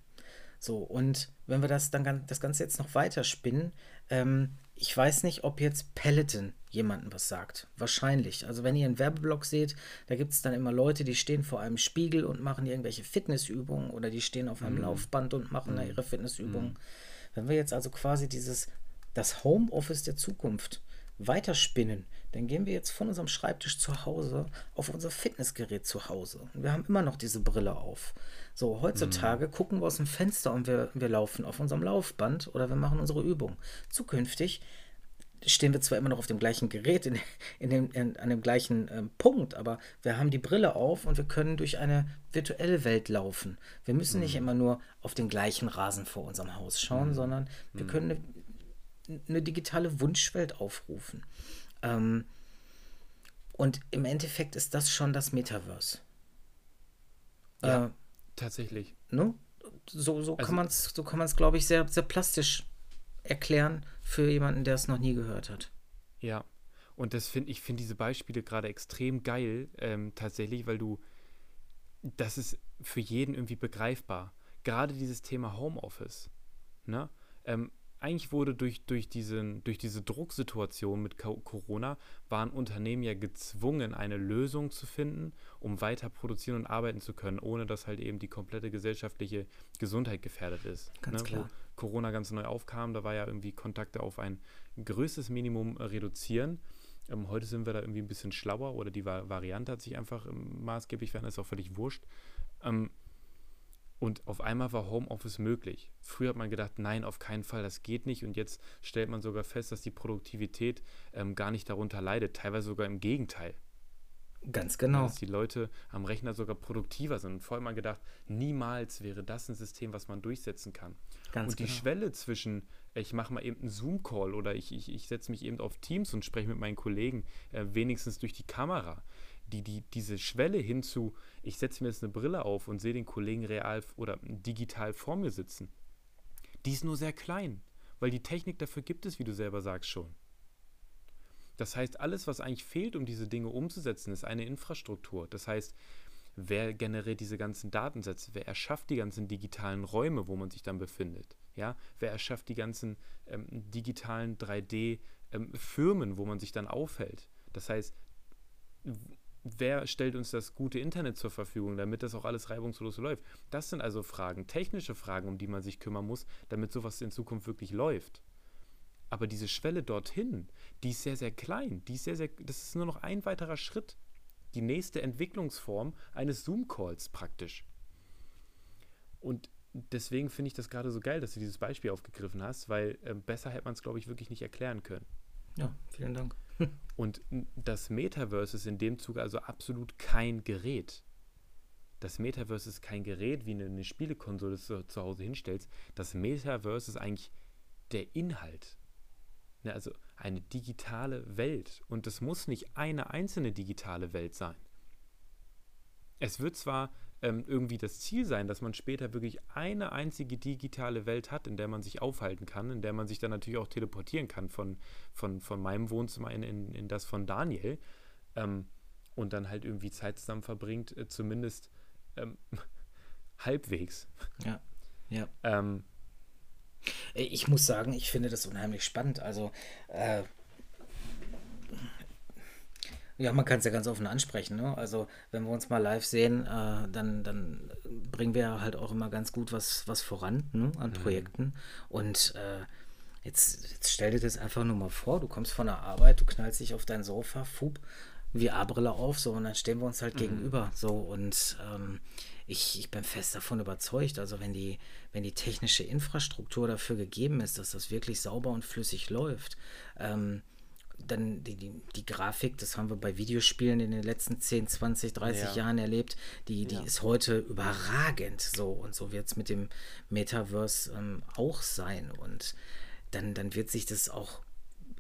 So, und wenn wir das dann das Ganze jetzt noch weiter spinnen, ähm, ich weiß nicht, ob jetzt Peloton jemandem was sagt. Wahrscheinlich. Also wenn ihr einen Werbeblock seht, da gibt es dann immer Leute, die stehen vor einem Spiegel und machen irgendwelche Fitnessübungen oder die stehen auf einem mhm. Laufband und machen mhm. da ihre Fitnessübungen. Mhm. Wenn wir jetzt also quasi dieses, das Homeoffice der Zukunft weiterspinnen, dann gehen wir jetzt von unserem Schreibtisch zu Hause auf unser Fitnessgerät zu Hause. Und wir haben immer noch diese Brille auf. So, heutzutage mhm. gucken wir aus dem Fenster und wir, wir laufen auf unserem Laufband oder wir machen unsere Übung. Zukünftig stehen wir zwar immer noch auf dem gleichen Gerät, in, in dem, in, an dem gleichen ähm, Punkt, aber wir haben die Brille auf und wir können durch eine virtuelle Welt laufen. Wir müssen mhm. nicht immer nur auf den gleichen Rasen vor unserem Haus schauen, mhm. sondern wir mhm. können eine, eine digitale Wunschwelt aufrufen. Ähm, und im Endeffekt ist das schon das Metaverse. Ja, äh, tatsächlich. Ne? So, so also, kann man es, so kann man es, glaube ich, sehr, sehr plastisch erklären für jemanden, der es noch nie gehört hat. Ja, und das finde ich finde diese Beispiele gerade extrem geil, ähm, tatsächlich, weil du, das ist für jeden irgendwie begreifbar. Gerade dieses Thema Homeoffice. Ne? Ähm, eigentlich wurde durch, durch, diesen, durch diese Drucksituation mit Corona, waren Unternehmen ja gezwungen, eine Lösung zu finden, um weiter produzieren und arbeiten zu können, ohne dass halt eben die komplette gesellschaftliche Gesundheit gefährdet ist. Ganz ne? klar. Wo Corona ganz neu aufkam, da war ja irgendwie Kontakte auf ein größtes Minimum reduzieren. Ähm, heute sind wir da irgendwie ein bisschen schlauer oder die Variante hat sich einfach ähm, maßgeblich verändert, ist auch völlig wurscht. Ähm, und auf einmal war Homeoffice möglich. Früher hat man gedacht, nein, auf keinen Fall, das geht nicht. Und jetzt stellt man sogar fest, dass die Produktivität ähm, gar nicht darunter leidet. Teilweise sogar im Gegenteil. Ganz genau. Dass die Leute am Rechner sogar produktiver sind. Und vorher hat man gedacht, niemals wäre das ein System, was man durchsetzen kann. Ganz und die genau. Schwelle zwischen, ich mache mal eben einen Zoom-Call oder ich, ich, ich setze mich eben auf Teams und spreche mit meinen Kollegen, äh, wenigstens durch die Kamera die, die, diese Schwelle hinzu, ich setze mir jetzt eine Brille auf und sehe den Kollegen real oder digital vor mir sitzen, die ist nur sehr klein, weil die Technik dafür gibt es, wie du selber sagst, schon. Das heißt, alles, was eigentlich fehlt, um diese Dinge umzusetzen, ist eine Infrastruktur. Das heißt, wer generiert diese ganzen Datensätze? Wer erschafft die ganzen digitalen Räume, wo man sich dann befindet? Ja? Wer erschafft die ganzen ähm, digitalen 3D-Firmen, ähm, wo man sich dann aufhält? Das heißt, wer stellt uns das gute Internet zur Verfügung, damit das auch alles reibungslos läuft? Das sind also Fragen, technische Fragen, um die man sich kümmern muss, damit sowas in Zukunft wirklich läuft. Aber diese Schwelle dorthin, die ist sehr, sehr klein. Die ist sehr, sehr, das ist nur noch ein weiterer Schritt. Die nächste Entwicklungsform eines Zoom-Calls praktisch. Und deswegen finde ich das gerade so geil, dass du dieses Beispiel aufgegriffen hast, weil äh, besser hätte man es, glaube ich, wirklich nicht erklären können. Ja, vielen Dank. Und das Metaverse ist in dem Zuge also absolut kein Gerät. Das Metaverse ist kein Gerät, wie eine, eine Spielekonsole, du zu Hause hinstellst. Das Metaverse ist eigentlich der Inhalt. Ne, also eine digitale Welt. Und es muss nicht eine einzelne digitale Welt sein. Es wird zwar ähm, irgendwie das Ziel sein, dass man später wirklich eine einzige digitale Welt hat, in der man sich aufhalten kann, in der man sich dann natürlich auch teleportieren kann von, von, von meinem Wohnzimmer in, in, in das von Daniel ähm, und dann halt irgendwie Zeit zusammen verbringt, äh, zumindest ähm, *laughs* halbwegs. Ja, ja. Ähm, ich muss sagen, ich finde das unheimlich spannend. Also äh, ja, man kann es ja ganz offen ansprechen. Ne? Also, wenn wir uns mal live sehen, äh, dann, dann bringen wir halt auch immer ganz gut was, was voran ne? an mhm. Projekten. Und äh, jetzt, jetzt stell dir das einfach nur mal vor: Du kommst von der Arbeit, du knallst dich auf dein Sofa, fup, VR-Brille auf, so, und dann stehen wir uns halt Mhm. gegenüber, so, und ähm, ich, ich bin fest davon überzeugt, also wenn die, wenn die technische Infrastruktur dafür gegeben ist, dass das wirklich sauber und flüssig läuft, ähm, dann die, die, die Grafik, das haben wir bei Videospielen in den letzten 10, 20, 30 Ja. Jahren erlebt, die, die Ja. ist heute überragend so und so wird es mit dem Metaverse ähm, auch sein und dann, dann wird sich das auch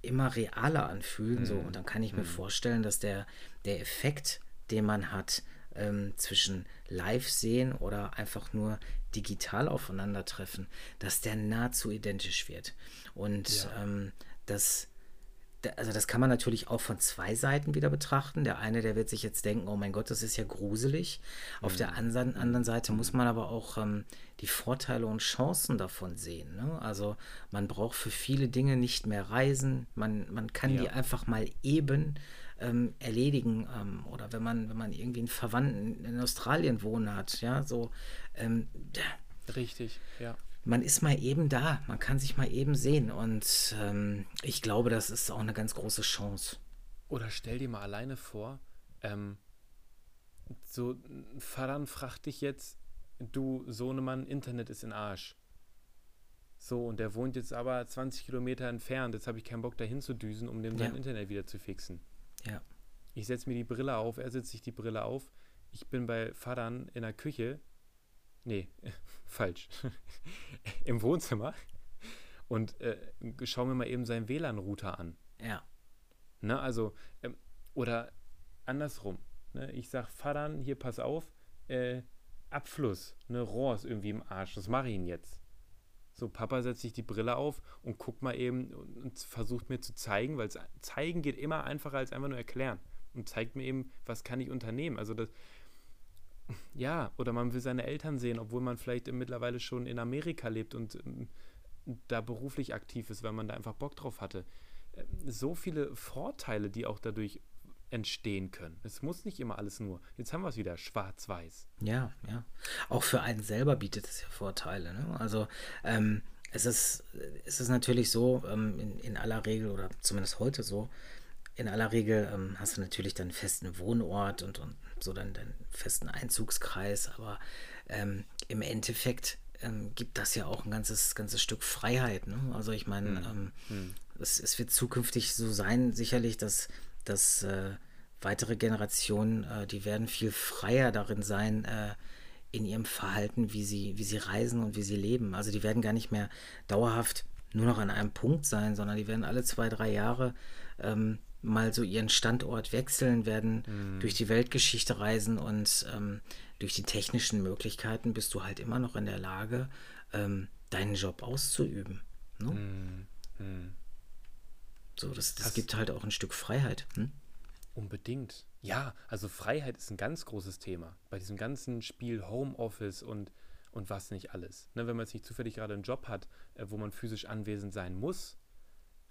immer realer anfühlen so und dann kann ich mir vorstellen, dass der, der Effekt, den man hat ähm, zwischen live sehen oder einfach nur digital aufeinandertreffen, dass der nahezu identisch wird und Ja. ähm, das da- also das kann man natürlich auch von zwei Seiten wieder betrachten. Der eine, der wird sich jetzt denken, oh mein Gott, das ist ja gruselig. Auf der anderen, anderen Seite muss man aber auch ähm, die Vorteile und Chancen davon sehen. Ne? Also man braucht für viele Dinge nicht mehr reisen. Man, man kann Ja. die einfach mal eben ähm, erledigen. Ähm, oder wenn man, wenn man irgendwie einen Verwandten in Australien wohnen hat, ja, so ähm, Richtig, ja. Man ist mal eben da, man kann sich mal eben sehen und ähm, ich glaube, das ist auch eine ganz große Chance. Oder stell dir mal alleine vor, ähm, so Vater fragt dich jetzt, du Sohnemann, Internet ist in Arsch. So, und der wohnt jetzt aber 20 Kilometer entfernt. Jetzt habe ich keinen Bock dahin zu düsen, um dem sein Ja. Internet wieder zu fixen. Ja. Ich setze mir die Brille auf, er setzt sich die Brille auf. Ich bin bei Vatern in der Küche. Nee, *laughs* falsch. *laughs* Im Wohnzimmer. Und äh, schau mir mal eben seinen WLAN-Router an. Ja. Ne, also, ähm, oder andersrum. Ne? Ich sag, Vatern, hier pass auf, äh, Abfluss, ne, Rohr ist irgendwie im Arsch, das mache ich ihn jetzt. So, Papa setzt sich die Brille auf und guckt mal eben und, und versucht mir zu zeigen, weil zeigen geht immer einfacher als einfach nur erklären. Und zeigt mir eben, was kann ich unternehmen. Also das, ja, oder man will seine Eltern sehen, obwohl man vielleicht mittlerweile schon in Amerika lebt und ähm, da beruflich aktiv ist, weil man da einfach Bock drauf hatte. Äh, So viele Vorteile, die auch dadurch entstehen können. Es muss nicht immer alles nur, jetzt haben wir es wieder, schwarz-weiß. Ja, ja. Auch für einen selber bietet es ja Vorteile. Ne? Also ähm, es, ist, es ist natürlich so, ähm, in, in aller Regel, oder zumindest heute so, in aller Regel ähm, hast du natürlich deinen festen Wohnort und, und so deinen, deinen festen Einzugskreis, aber ähm, im Endeffekt ähm, gibt das ja auch ein ganzes, ganzes Stück Freiheit. Ne? Also ich meine, ähm, es, es wird zukünftig so sein, sicherlich, dass, dass äh, weitere Generationen, äh, die werden viel freier darin sein, äh, in ihrem Verhalten, wie sie, wie sie reisen und wie sie leben. Also die werden gar nicht mehr dauerhaft nur noch an einem Punkt sein, sondern die werden alle zwei, drei Jahre ähm, mal so ihren Standort wechseln, werden durch die Weltgeschichte reisen und ähm, durch die technischen Möglichkeiten bist du halt immer noch in der Lage, ähm, deinen Job auszuüben. Ne? So, das, das gibt halt auch ein Stück Freiheit. Hm? Unbedingt. Ja, also Freiheit ist ein ganz großes Thema. Bei diesem ganzen Spiel Homeoffice und, und was nicht alles. Ne, wenn man jetzt nicht zufällig gerade einen Job hat, äh, wo man physisch anwesend sein muss,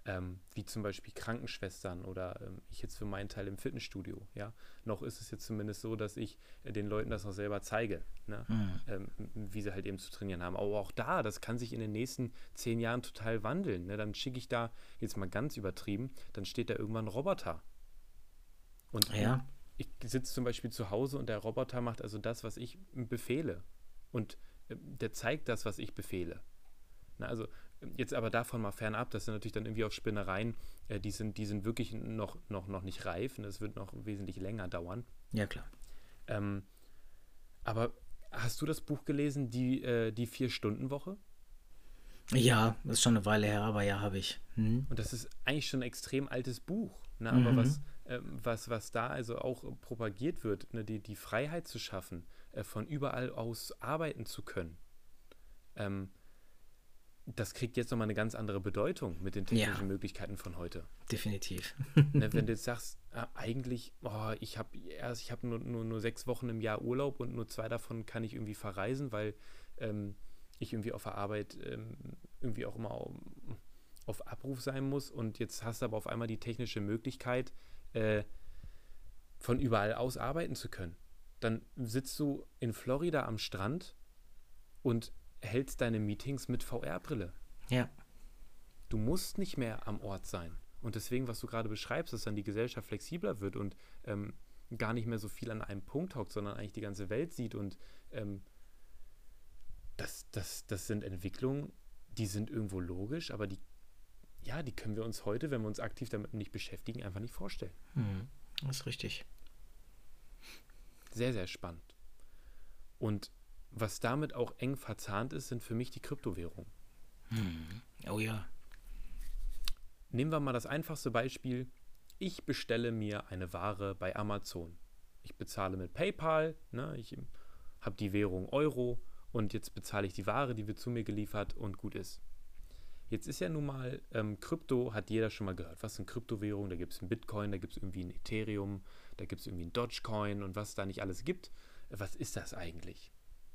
ähm, wie zum Beispiel Krankenschwestern oder ähm, ich jetzt für meinen Teil im Fitnessstudio, ja. Noch ist es jetzt zumindest so, dass ich äh, den Leuten das noch selber zeige, ne? ähm, wie sie halt eben zu trainieren haben. Aber auch da, das kann sich in den nächsten zehn Jahren total wandeln. Ne? Dann schicke ich da, jetzt mal ganz übertrieben, dann steht da irgendwann ein Roboter. Und Ja. ich sitze zum Beispiel zu Hause und der Roboter macht also das, was ich befehle. Und äh, der zeigt das, was ich befehle. Na, also jetzt aber davon mal fernab, das sind natürlich dann irgendwie auch Spinnereien, äh, die, sind, die sind wirklich noch, noch, noch nicht reif und es wird noch wesentlich länger dauern. Ja, klar. Ähm, aber hast du das Buch gelesen, die, äh, die Vier-Stunden-Woche? Ja, das ist schon eine Weile her, aber ja, habe ich. Hm? Und das ist eigentlich schon ein extrem altes Buch. Ne? Aber was, ähm, was, was da also auch äh, propagiert wird, ne? die, die Freiheit zu schaffen, äh, von überall aus arbeiten zu können, ähm, das kriegt jetzt nochmal eine ganz andere Bedeutung mit den technischen Ja. Möglichkeiten von heute. Definitiv. Ne? Wenn *laughs* du jetzt sagst, äh, eigentlich, oh, ich habe erst, ich habe nur, nur, nur sechs Wochen im Jahr Urlaub und nur zwei davon kann ich irgendwie verreisen, weil ähm, ich irgendwie auf der Arbeit ähm, irgendwie auch immer auf, auf Abruf sein muss und jetzt hast du aber auf einmal die technische Möglichkeit, äh, von überall aus arbeiten zu können. Dann sitzt du in Florida am Strand und hältst deine Meetings mit VR-Brille. ja. Du musst nicht mehr am Ort sein. Und deswegen, was du gerade beschreibst, dass dann die Gesellschaft flexibler wird und ähm, gar nicht mehr so viel an einem Punkt hockt, sondern eigentlich die ganze Welt sieht. Und ähm, das, das, das sind Entwicklungen, die sind irgendwo logisch, aber die, ja, die können wir uns heute, wenn wir uns aktiv damit nicht beschäftigen, einfach nicht vorstellen. Hm, das ist richtig. Sehr, sehr spannend. Und was damit auch eng verzahnt ist, sind für mich die Kryptowährungen. Hm. Oh ja. Nehmen wir mal das einfachste Beispiel. Ich bestelle mir eine Ware bei Amazon. Ich bezahle mit PayPal, ne, ich habe die Währung Euro und jetzt bezahle ich die Ware, die wird zu mir geliefert und gut ist. Jetzt ist ja nun mal, ähm, Krypto hat jeder schon mal gehört. Was sind Kryptowährungen? Da gibt es einen Bitcoin, da gibt es irgendwie ein Ethereum, da gibt es irgendwie ein Dogecoin und was es da nicht alles gibt. Was ist das eigentlich?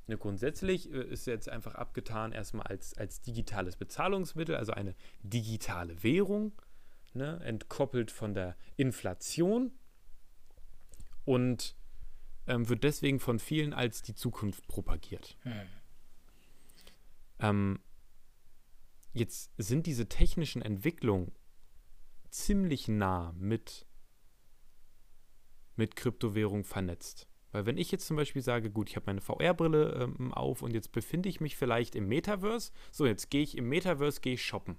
Ne, grundsätzlich äh, ist jetzt einfach abgetan erstmal als, als digitales Bezahlungsmittel, also eine digitale Währung, ne, entkoppelt von der Inflation und ähm, wird deswegen von vielen als die Zukunft propagiert. Hm. Ähm, jetzt sind diese technischen Entwicklungen ziemlich nah mit, mit Kryptowährung vernetzt. Weil wenn ich jetzt zum Beispiel sage, gut, ich habe meine VR-Brille ähm, auf und jetzt befinde ich mich vielleicht im Metaverse, so jetzt gehe ich im Metaverse, gehe ich shoppen.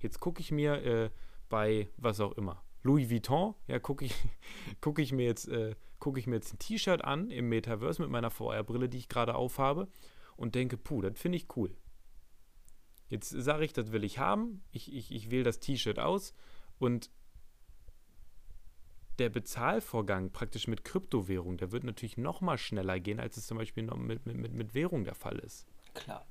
Jetzt gucke ich mir äh, bei was auch immer, Louis Vuitton, ja, gucke ich, *laughs* guck ich mir jetzt, äh, gucke ich mir jetzt ein T-Shirt an im Metaverse mit meiner VR-Brille, die ich gerade aufhabe und denke, puh, das finde ich cool. Jetzt sage ich, das will ich haben, ich, ich, ich wähle das T-Shirt aus und der Bezahlvorgang praktisch mit Kryptowährung, der wird natürlich noch mal schneller gehen, als es zum Beispiel mit, mit, mit Währung der Fall ist. Klar.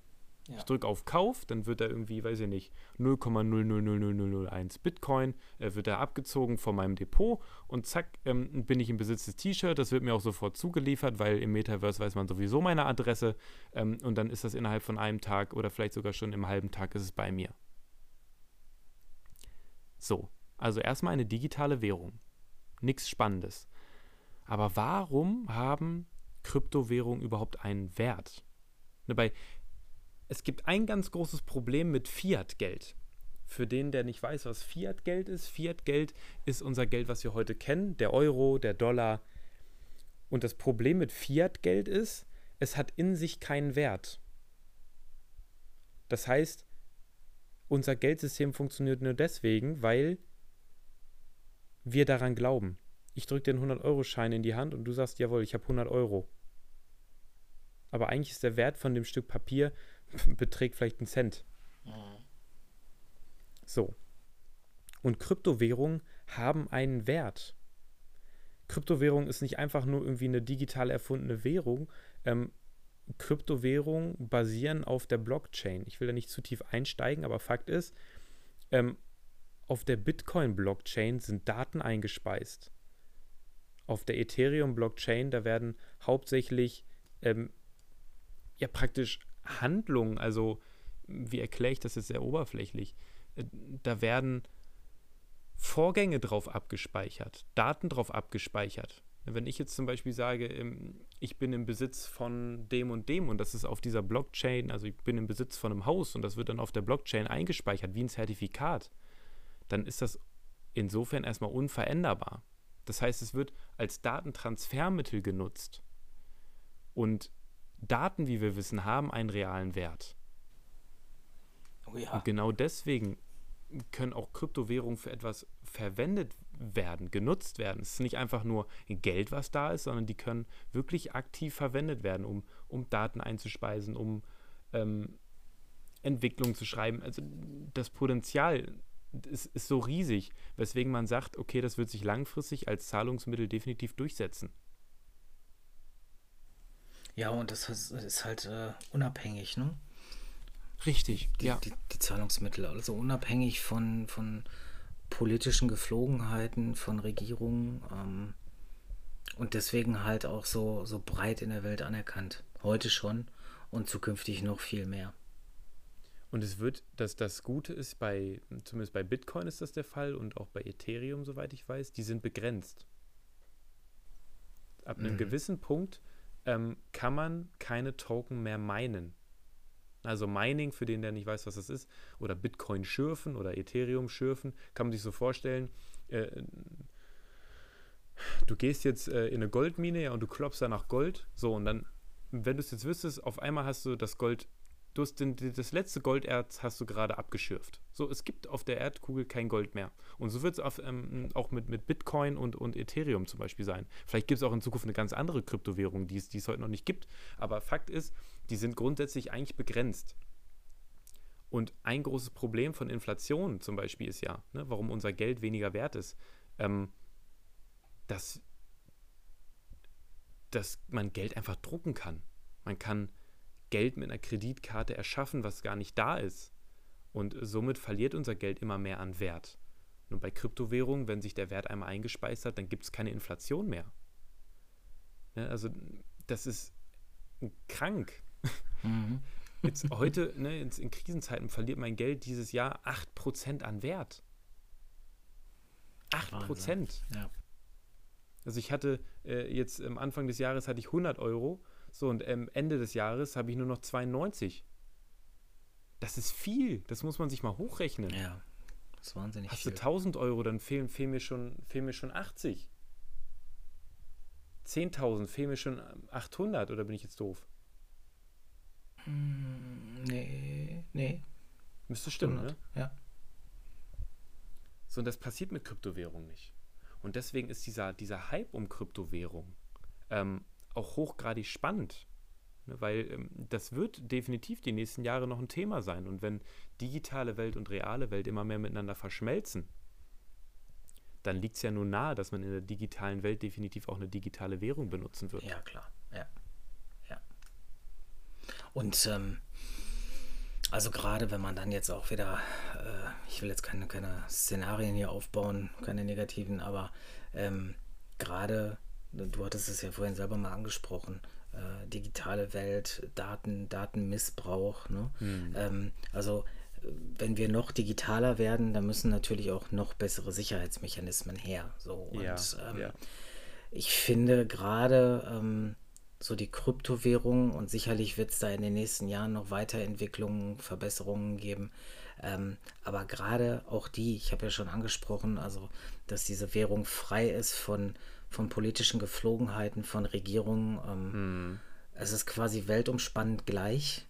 Ja. Ich drücke auf Kauf, dann wird da irgendwie, weiß ich nicht, 0,000001 Bitcoin, äh, wird da abgezogen von meinem Depot und zack, ähm, bin ich im Besitz des T-Shirts. Das wird mir auch sofort zugeliefert, weil im Metaverse weiß man sowieso meine Adresse ähm, und dann ist das innerhalb von einem Tag oder vielleicht sogar schon im halben Tag ist es bei mir. So, also erstmal eine digitale Währung nichts Spannendes. Aber warum haben Kryptowährungen überhaupt einen Wert? Ne, es gibt ein ganz großes Problem mit Fiat-Geld. Für den, der nicht weiß, was Fiat-Geld ist, Fiat-Geld ist unser Geld, was wir heute kennen, der Euro, der Dollar. Und das Problem mit Fiat-Geld ist, es hat in sich keinen Wert. Das heißt, unser Geldsystem funktioniert nur deswegen, weil wir daran glauben. Ich drücke dir einen 100-Euro-Schein in die Hand und du sagst, jawohl, ich habe 100 Euro. Aber eigentlich ist der Wert von dem Stück Papier *laughs* beträgt vielleicht einen Cent. Mhm. So. Und Kryptowährungen haben einen Wert. Kryptowährung ist nicht einfach nur irgendwie eine digital erfundene Währung. Ähm, Kryptowährungen basieren auf der Blockchain. Ich will da nicht zu tief einsteigen, aber Fakt ist, ähm, auf der Bitcoin-Blockchain sind Daten eingespeist. Auf der Ethereum-Blockchain, da werden hauptsächlich ähm, ja praktisch Handlungen, also wie erkläre ich das jetzt sehr oberflächlich, äh, da werden Vorgänge drauf abgespeichert, Daten drauf abgespeichert. Wenn ich jetzt zum Beispiel sage, ähm, ich bin im Besitz von dem und dem und das ist auf dieser Blockchain, also ich bin im Besitz von einem Haus und das wird dann auf der Blockchain eingespeichert wie ein Zertifikat, dann ist das insofern erstmal unveränderbar. Das heißt, es wird als Datentransfermittel genutzt. Und Daten, wie wir wissen, haben einen realen Wert. Oh ja. Und genau deswegen können auch Kryptowährungen für etwas verwendet werden, genutzt werden. Es ist nicht einfach nur Geld, was da ist, sondern die können wirklich aktiv verwendet werden, um, um Daten einzuspeisen, um ähm, Entwicklung zu schreiben. Also das Potenzial ist, ist so riesig, weswegen man sagt, okay, das wird sich langfristig als Zahlungsmittel definitiv durchsetzen. Ja, und das ist halt äh, unabhängig, ne? Richtig, die, ja. Die, die, Zahlungsmittel, also unabhängig von, von politischen Geflogenheiten, von Regierungen ähm, und deswegen halt auch so, so breit in der Welt anerkannt. Heute schon und zukünftig noch viel mehr. Und es wird, dass das Gute ist, bei, zumindest bei Bitcoin ist das der Fall und auch bei Ethereum, soweit ich weiß, die sind begrenzt. Ab einem mhm. gewissen Punkt ähm, kann man keine Token mehr meinen. Also Mining, für den, der nicht weiß, was das ist, oder Bitcoin schürfen oder Ethereum schürfen, kann man sich so vorstellen. Äh, du gehst jetzt äh, in eine Goldmine ja, und du klopfst da nach Gold. So, und dann, wenn du es jetzt wüsstest, auf einmal hast du das Gold, du hast den, das letzte Golderz hast du gerade abgeschürft. So, es gibt auf der Erdkugel kein Gold mehr. Und so wird es ähm, auch mit, mit Bitcoin und, und Ethereum zum Beispiel sein. Vielleicht gibt es auch in Zukunft eine ganz andere Kryptowährung, die es heute noch nicht gibt. Aber Fakt ist, die sind grundsätzlich eigentlich begrenzt. Und ein großes Problem von Inflation zum Beispiel ist ja, ne, warum unser Geld weniger wert ist. Ähm, dass, dass man Geld einfach drucken kann. Man kann Geld mit einer Kreditkarte erschaffen, was gar nicht da ist. Und somit verliert unser Geld immer mehr an Wert. Und bei Kryptowährungen, wenn sich der Wert einmal eingespeist hat, dann gibt es keine Inflation mehr. Ja, also das ist krank. Mhm. *laughs* Jetzt heute, ne, in Krisenzeiten verliert mein Geld dieses Jahr 8% an Wert. 8%. Ja. Also ich hatte äh, jetzt am Anfang des Jahres hatte ich 100 Euro, so und am Ende des Jahres habe ich nur noch 92. Das ist viel, das muss man sich mal hochrechnen. Ja, das ist wahnsinnig Hast viel. du 1000 Euro, dann fehlen, fehlen, mir, schon, fehlen mir schon 80. 10.000, fehlen mir schon 800 oder bin ich jetzt doof? Hm, nee, nee. Müsste stimmen, 100, ne? Ja. So, und das passiert mit Kryptowährungen nicht. Und deswegen ist dieser, dieser Hype um Kryptowährung ähm, auch hochgradig spannend. Ne, weil ähm, das wird definitiv die nächsten Jahre noch ein Thema sein. Und wenn digitale Welt und reale Welt immer mehr miteinander verschmelzen, dann liegt es ja nur nahe, dass man in der digitalen Welt definitiv auch eine digitale Währung benutzen wird. Ja, klar. Ja. ja. Und ähm, also gerade wenn man dann jetzt auch wieder, äh, ich will jetzt keine, keine Szenarien hier aufbauen, keine negativen, aber ähm, gerade, du hattest es ja vorhin selber mal angesprochen, äh, digitale Welt, Daten, Datenmissbrauch. Ne? Mhm. Ähm, also wenn wir noch digitaler werden, dann müssen natürlich auch noch bessere Sicherheitsmechanismen her. So. Und ja, ähm, ja. ich finde gerade ähm, so die Kryptowährung und sicherlich wird es da in den nächsten Jahren noch Weiterentwicklungen, Verbesserungen geben. Ähm, aber gerade auch die, ich habe ja schon angesprochen, also dass diese Währung frei ist von, von politischen Geflogenheiten, von Regierungen. Ähm, hm. Es ist quasi weltumspannend gleich.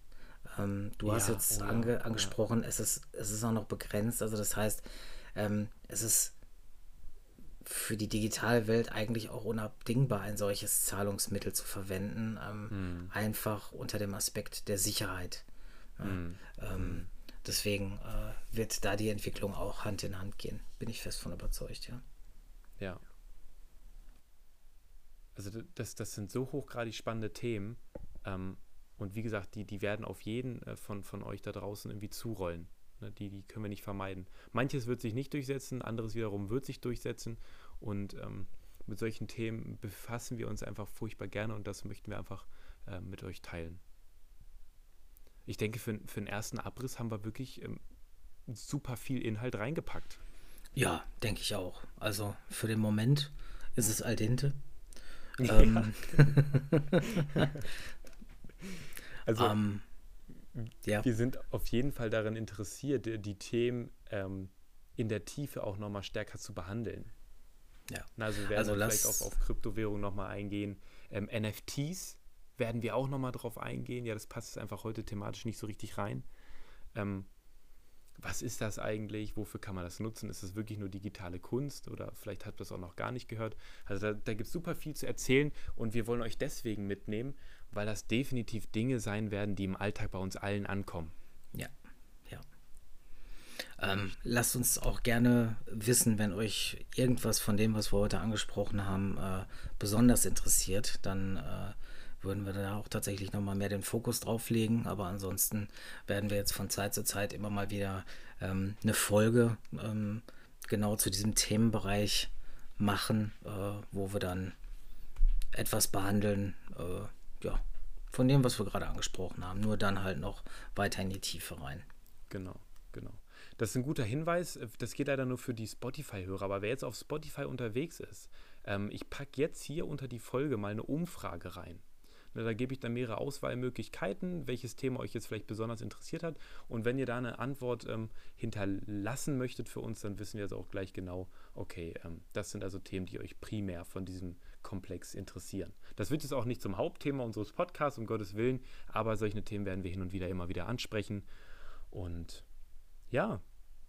Ähm, du ja, hast jetzt oh ja, ange, angesprochen, ja. es, ist, es ist auch noch begrenzt. Also das heißt, ähm, es ist für die digitale Welt eigentlich auch unabdingbar, ein solches Zahlungsmittel zu verwenden, mm. einfach unter dem Aspekt der Sicherheit. Ähm, deswegen äh, wird da die Entwicklung auch Hand in Hand gehen, bin ich fest von überzeugt, ja. Ja. Also das, das sind so hochgradig spannende Themen. Ähm, und wie gesagt, die, die werden auf jeden äh, von, von euch da draußen irgendwie zurollen. Ne, die, die können wir nicht vermeiden. Manches wird sich nicht durchsetzen, anderes wiederum wird sich durchsetzen. Und ähm, mit solchen Themen befassen wir uns einfach furchtbar gerne und das möchten wir einfach äh, mit euch teilen. Ich denke, für, für den ersten Abriss haben wir wirklich ähm, super viel Inhalt reingepackt. Ja, denke ich auch. Also für den Moment ist es al dente. Ja. Ähm. *laughs* also um, ja. wir sind auf jeden Fall daran interessiert, die Themen ähm, in der Tiefe auch nochmal stärker zu behandeln. Ja. Also wir werden also vielleicht auf, auf Kryptowährungen nochmal eingehen. Ähm, NFTs werden wir auch nochmal drauf eingehen. Ja, das passt einfach heute thematisch nicht so richtig rein. Ähm, was ist das eigentlich? Wofür kann man das nutzen? Ist es wirklich nur digitale Kunst oder vielleicht habt ihr das auch noch gar nicht gehört? Also da, da gibt es super viel zu erzählen und wir wollen euch deswegen mitnehmen, weil das definitiv Dinge sein werden, die im Alltag bei uns allen ankommen. Ja, ja. Ähm, lasst uns auch gerne wissen, wenn euch irgendwas von dem, was wir heute angesprochen haben, äh, besonders interessiert, dann äh, würden wir da auch tatsächlich nochmal mehr den Fokus drauf legen. Aber ansonsten werden wir jetzt von Zeit zu Zeit immer mal wieder ähm, eine Folge ähm, genau zu diesem Themenbereich machen, äh, wo wir dann etwas behandeln, äh, ja, von dem, was wir gerade angesprochen haben. Nur dann halt noch weiter in die Tiefe rein. Genau, genau. Das ist ein guter Hinweis. Das geht leider nur für die Spotify-Hörer. Aber wer jetzt auf Spotify unterwegs ist, ähm, ich packe jetzt hier unter die Folge mal eine Umfrage rein. Da gebe ich dann mehrere Auswahlmöglichkeiten, welches Thema euch jetzt vielleicht besonders interessiert hat. Und wenn ihr da eine Antwort ähm, hinterlassen möchtet für uns, dann wissen wir also auch gleich genau, okay, ähm, das sind also Themen, die euch primär von diesem Komplex interessieren. Das wird jetzt auch nicht zum Hauptthema unseres Podcasts, um Gottes Willen, aber solche Themen werden wir hin und wieder immer wieder ansprechen. Und ja,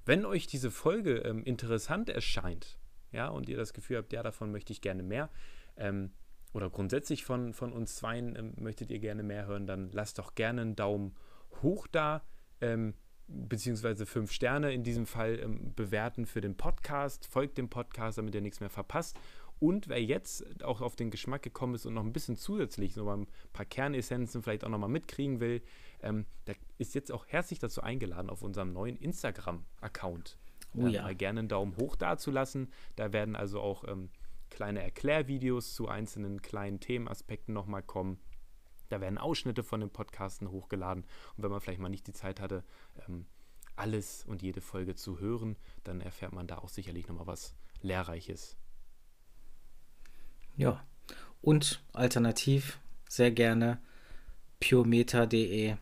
wenn euch diese Folge ähm, interessant erscheint, ja, und ihr das Gefühl habt, ja, davon möchte ich gerne mehr, ähm, oder grundsätzlich von, von uns zweien ähm, möchtet ihr gerne mehr hören, dann lasst doch gerne einen Daumen hoch da, ähm, beziehungsweise fünf Sterne in diesem Fall ähm, bewerten für den Podcast, folgt dem Podcast, damit ihr nichts mehr verpasst. Und wer jetzt auch auf den Geschmack gekommen ist und noch ein bisschen zusätzlich so ein paar Kernessenzen vielleicht auch nochmal mitkriegen will, ähm, der ist jetzt auch herzlich dazu eingeladen, auf unserem neuen Instagram-Account oh, ähm, ja. mal gerne einen Daumen hoch dazulassen. Da werden also auch ähm, kleine Erklärvideos zu einzelnen kleinen Themenaspekten nochmal kommen. Da werden Ausschnitte von den Podcasten hochgeladen. Und wenn man vielleicht mal nicht die Zeit hatte, ähm, alles und jede Folge zu hören, dann erfährt man da auch sicherlich nochmal was Lehrreiches. Ja, und alternativ sehr gerne puremeter.de.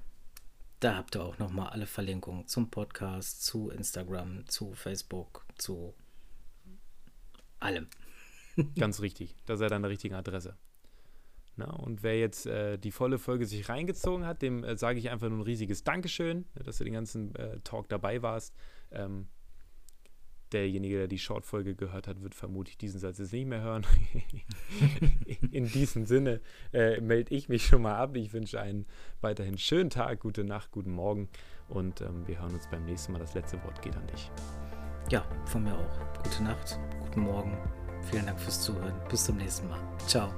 Da habt ihr auch nochmal alle Verlinkungen zum Podcast, zu Instagram, zu Facebook, zu allem. *laughs* Ganz richtig. Da seid ihr an der richtigen Adresse. Na, und wer jetzt äh, die volle Folge sich reingezogen hat, dem äh, sage ich einfach nur ein riesiges Dankeschön, dass du den ganzen äh, Talk dabei warst. Ähm, derjenige, der die Short-Folge gehört hat, wird vermutlich diesen Satz jetzt nicht mehr hören. *laughs* In diesem Sinne äh, melde ich mich schon mal ab. Ich wünsche einen weiterhin schönen Tag, gute Nacht, guten Morgen und ähm, wir hören uns beim nächsten Mal. Das letzte Wort geht an dich. Ja, von mir auch. Gute Nacht, guten Morgen. Vielen Dank fürs Zuhören. Bis zum nächsten Mal. Ciao.